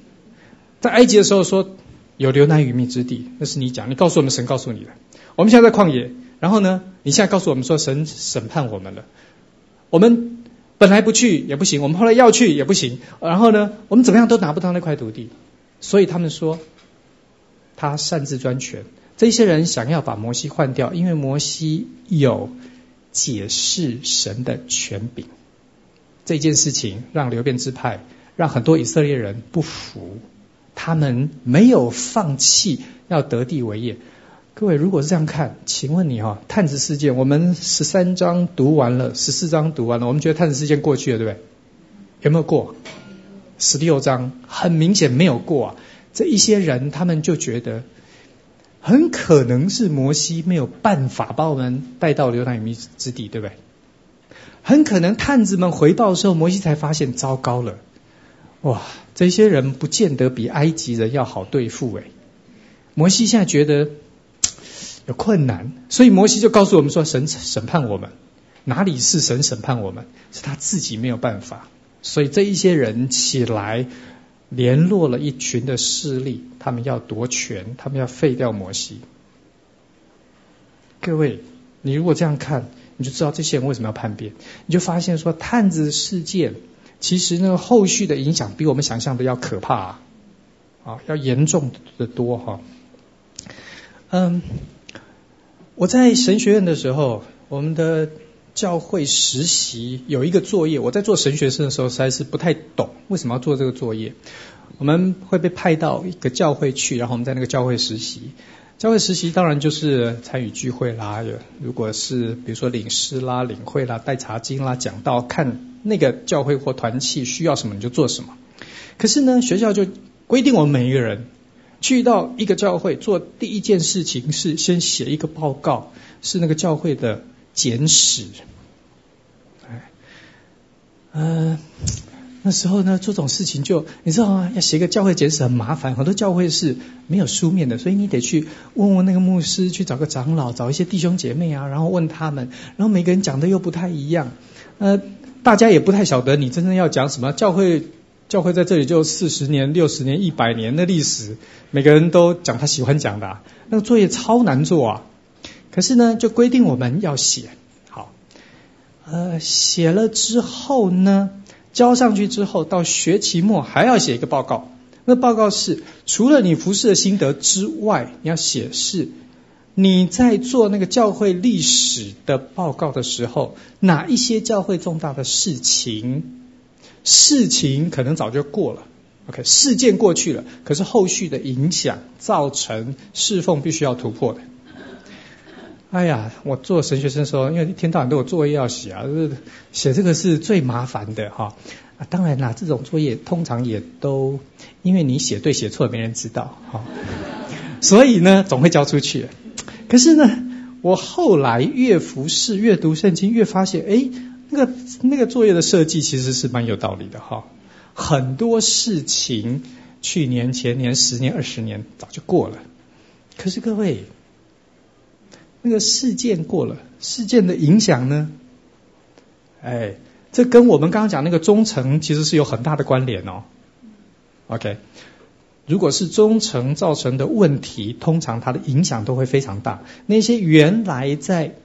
在埃及的时候说有流奶与蜜之地，那是你讲，你告诉我们神告诉你的。我们现在在旷野，然后呢，你现在告诉我们说神审判我们了。我们本来不去也不行，我们后来要去也不行。然后呢，我们怎么样都拿不到那块土地。所以他们说他擅自专权。这些人想要把摩西换掉，因为摩西有解释神的权柄。这件事情让流便支派，让很多以色列人不服。他们没有放弃要得地为业。各位，如果是这样看，请问你哈，探子事件，我们十三章读完了，十四章读完了，我们觉得探子事件过去了，对不对？有没有过？十六章很明显没有过啊。这一些人他们就觉得，很可能是摩西没有办法把我们带到流奶与蜜之地，对不对？很可能探子们回报的时候，摩西才发现糟糕了。哇，这些人不见得比埃及人要好对付诶。摩西现在觉得有困难，所以摩西就告诉我们说：神审判我们，哪里是神审判我们？是他自己没有办法。所以这一些人起来联络了一群的势力，他们要夺权，他们要废掉摩西。各位，你如果这样看，你就知道这些人为什么要叛变。你就发现说，探子事件。其实呢，后续的影响比我们想象的要可怕啊，啊，要严重的多哈。嗯，我在神学院的时候，我们的教会实习有一个作业，我在做神学生的时候实在是不太懂为什么要做这个作业。我们会被派到一个教会去，然后我们在那个教会实习。教会实习当然就是参与聚会啦，如果是比如说领诗啦、领会啦、带查经啦、讲道看。那个教会或团契需要什么你就做什么，可是呢，学校就规定我们每一个人去到一个教会做第一件事情是先写一个报告，是那个教会的简史。哎，嗯，那时候呢，做这种事情就你知道吗？要写个教会简史很麻烦，很多教会是没有书面的，所以你得去问问那个牧师，去找个长老，找一些弟兄姐妹啊，然后问他们，然后每个人讲的又不太一样，呃，大家也不太晓得你真正要讲什么。教会教会在这里就四十年、六十年、一百年的历史，每个人都讲他喜欢讲的，那个作业超难做啊。可是呢，就规定我们要写，好，呃，写了之后呢，交上去之后，到学期末还要写一个报告。那报告是除了你服侍的心得之外，你要写是你在做那个教会历史的报告的时候，哪一些教会重大的事情，事情可能早就过了，OK，事件过去了，可是后续的影响造成侍奉必须要突破的。哎呀，我做神学生的时候，因为一天到晚都有作业要写啊，就是写这个是最麻烦的哈。啊，当然啦，这种作业通常也都因为你写对写错，没人知道哈。所以呢，总会交出去。可是呢，我后来越服侍、越读圣经，越发现，哎，那个那个作业的设计其实是蛮有道理的哈。很多事情，去年、前年、十年、二十年早就过了。可是各位。那个事件过了，事件的影响呢？哎，这跟我们刚刚讲那个忠诚其实是有很大的关联哦。OK，如果是忠诚造成的问题，通常它的影响都会非常大。那些原来在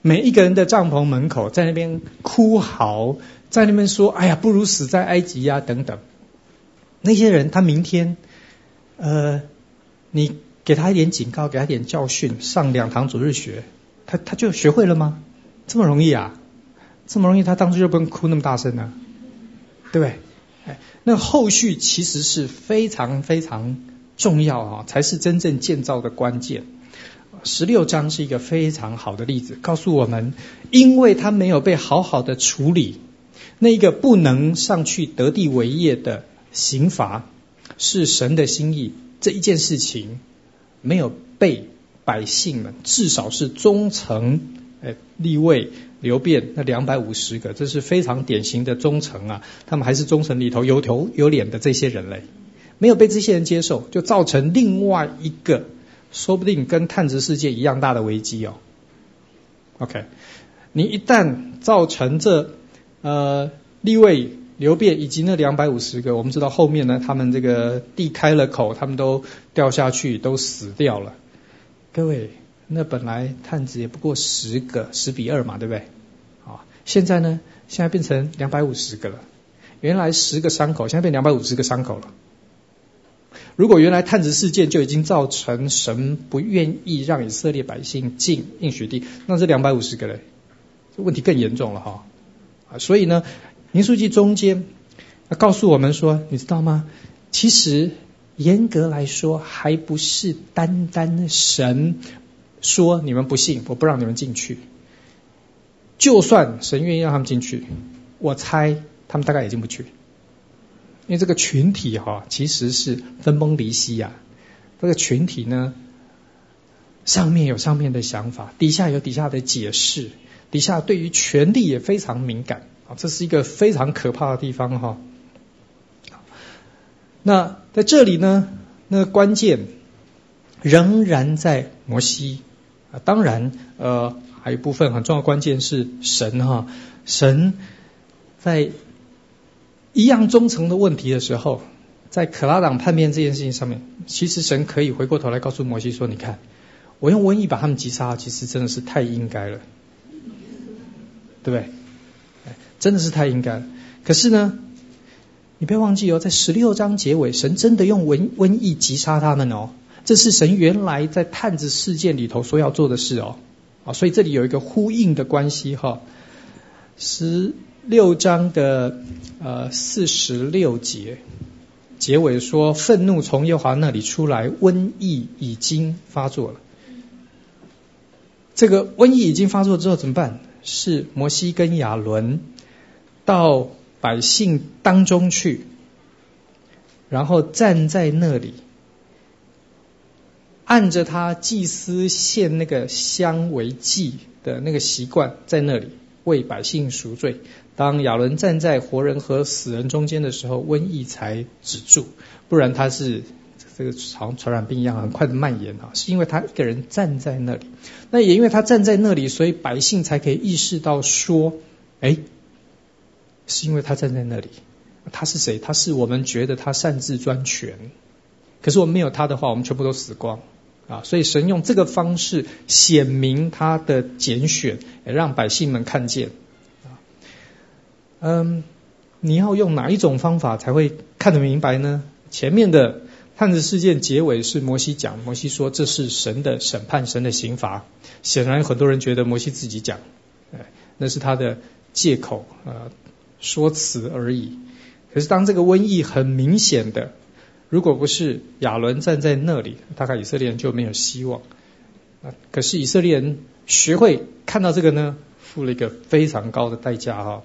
每一个人的帐篷门口在那边哭嚎，在那边说：“哎呀，不如死在埃及呀！”等等，那些人他明天，呃，你。给他一点警告，给他一点教训，上两堂主日学，他他就学会了吗？这么容易啊？这么容易，他当初就不用哭那么大声呢？对不对？哎，那后续其实是非常非常重要啊，才是真正建造的关键。十六章是一个非常好的例子，告诉我们，因为他没有被好好的处理，那一个不能上去得地为业的刑罚，是神的心意这一件事情。没有被百姓们，至少是中层，哎，立位、流变那两百五十个，这是非常典型的中层啊。他们还是中层里头有头有脸的这些人类，没有被这些人接受，就造成另外一个，说不定跟探子世界一样大的危机哦。OK，你一旦造成这呃立位。流便以及那两百五十个，我们知道后面呢，他们这个地开了口，他们都掉下去，都死掉了。各位，那本来探子也不过十个，十比二嘛，对不对？啊，现在呢，现在变成两百五十个了。原来十个伤口，现在变两百五十个伤口了。如果原来探子事件就已经造成神不愿意让以色列百姓进应许地，那这两百五十个嘞，这问题更严重了哈。啊，所以呢。民书记中间，他告诉我们说，你知道吗？其实严格来说，还不是单单的神说你们不信，我不让你们进去。就算神愿意让他们进去，我猜他们大概也进不去，因为这个群体哈，其实是分崩离析呀。这个群体呢，上面有上面的想法，底下有底下的解释，底下对于权力也非常敏感。这是一个非常可怕的地方哈。那在这里呢，那个关键仍然在摩西啊。当然，呃，还有一部分很重要关键是神哈。神在一样忠诚的问题的时候，在可拉党叛变这件事情上面，其实神可以回过头来告诉摩西说：“你看，我用瘟疫把他们击杀，其实真的是太应该了，对不对？”真的是太应该了，可是呢，你不要忘记哦，在十六章结尾，神真的用瘟瘟疫击杀他们哦，这是神原来在探子事件里头所要做的事哦，啊，所以这里有一个呼应的关系哈。十六章的呃四十六节结尾说，愤怒从耶和华那里出来，瘟疫已经发作了。这个瘟疫已经发作之后怎么办？是摩西跟亚伦。到百姓当中去，然后站在那里，按着他祭司献那个香为祭的那个习惯，在那里为百姓赎罪。当亚伦站在活人和死人中间的时候，瘟疫才止住，不然他是这个像传染病一样很快的蔓延啊，是因为他一个人站在那里。那也因为他站在那里，所以百姓才可以意识到说，哎，是因为他站在那里。他是谁？他是我们觉得他擅自专权，可是我们没有他的话，我们全部都死光啊！所以神用这个方式显明他的拣选，也让百姓们看见啊。嗯，你要用哪一种方法才会看得明白呢？前面的探子事件结尾是摩西讲，摩西说这是神的审判，神的刑罚。显然很多人觉得摩西自己讲，哎，那是他的借口啊，说辞而已。可是当这个瘟疫很明显的，如果不是亚伦站在那里，大概以色列人就没有希望。啊，可是以色列人学会看到这个呢，付了一个非常高的代价哈。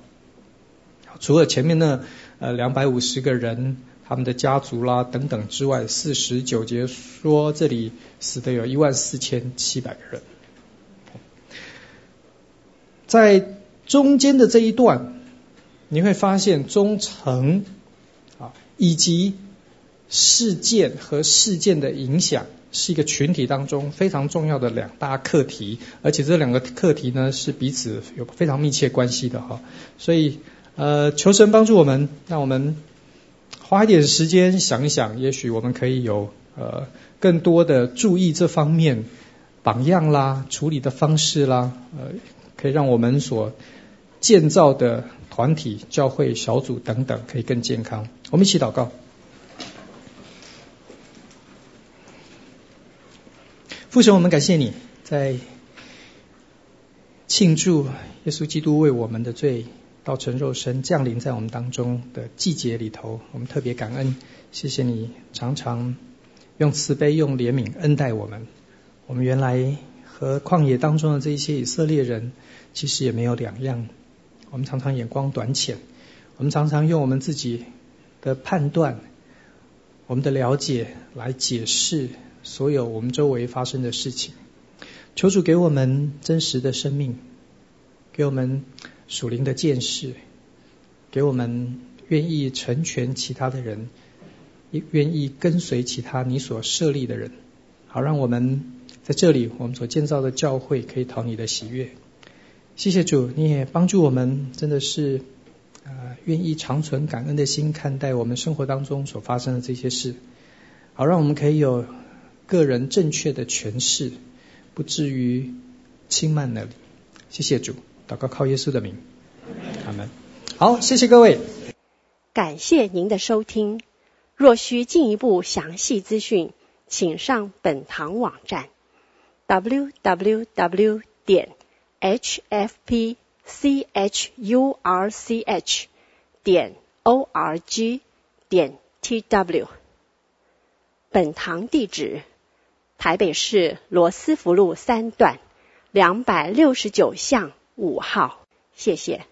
除了前面那呃两百五十个人他们的家族啦等等之外，四十九节说这里死的有一万四千七百个人。在中间的这一段。你会发现忠诚啊，以及事件和事件的影响，是一个群体当中非常重要的两大课题，而且这两个课题呢是彼此有非常密切关系的哈。所以呃，求神帮助我们，让我们花一点时间想一想，也许我们可以有呃更多的注意这方面榜样啦、处理的方式啦，呃，可以让我们所建造的。团体、教会、小组等等，可以更健康。我们一起祷告。父神，我们感谢你在庆祝耶稣基督为我们的罪道成肉身降临在我们当中的季节里头，我们特别感恩。谢谢你常常用慈悲、用怜悯恩待我们。我们原来和旷野当中的这一些以色列人，其实也没有两样。我们常常眼光短浅，我们常常用我们自己的判断、我们的了解来解释所有我们周围发生的事情。求主给我们真实的生命，给我们属灵的见识，给我们愿意成全其他的人，愿意跟随其他你所设立的人，好让我们在这里我们所建造的教会可以讨你的喜悦。谢谢主，你也帮助我们，真的是啊，愿意长存感恩的心看待我们生活当中所发生的这些事，好让我们可以有个人正确的诠释，不至于轻慢那里。谢谢主，祷告靠耶稣的名，阿门。好，谢谢各位，感谢您的收听。若需进一步详细资讯，请上本堂网站：www 点。Hfpchurch 点 org 点 tw。本堂地址：台北市罗斯福路三段两百六十九巷五号。谢谢。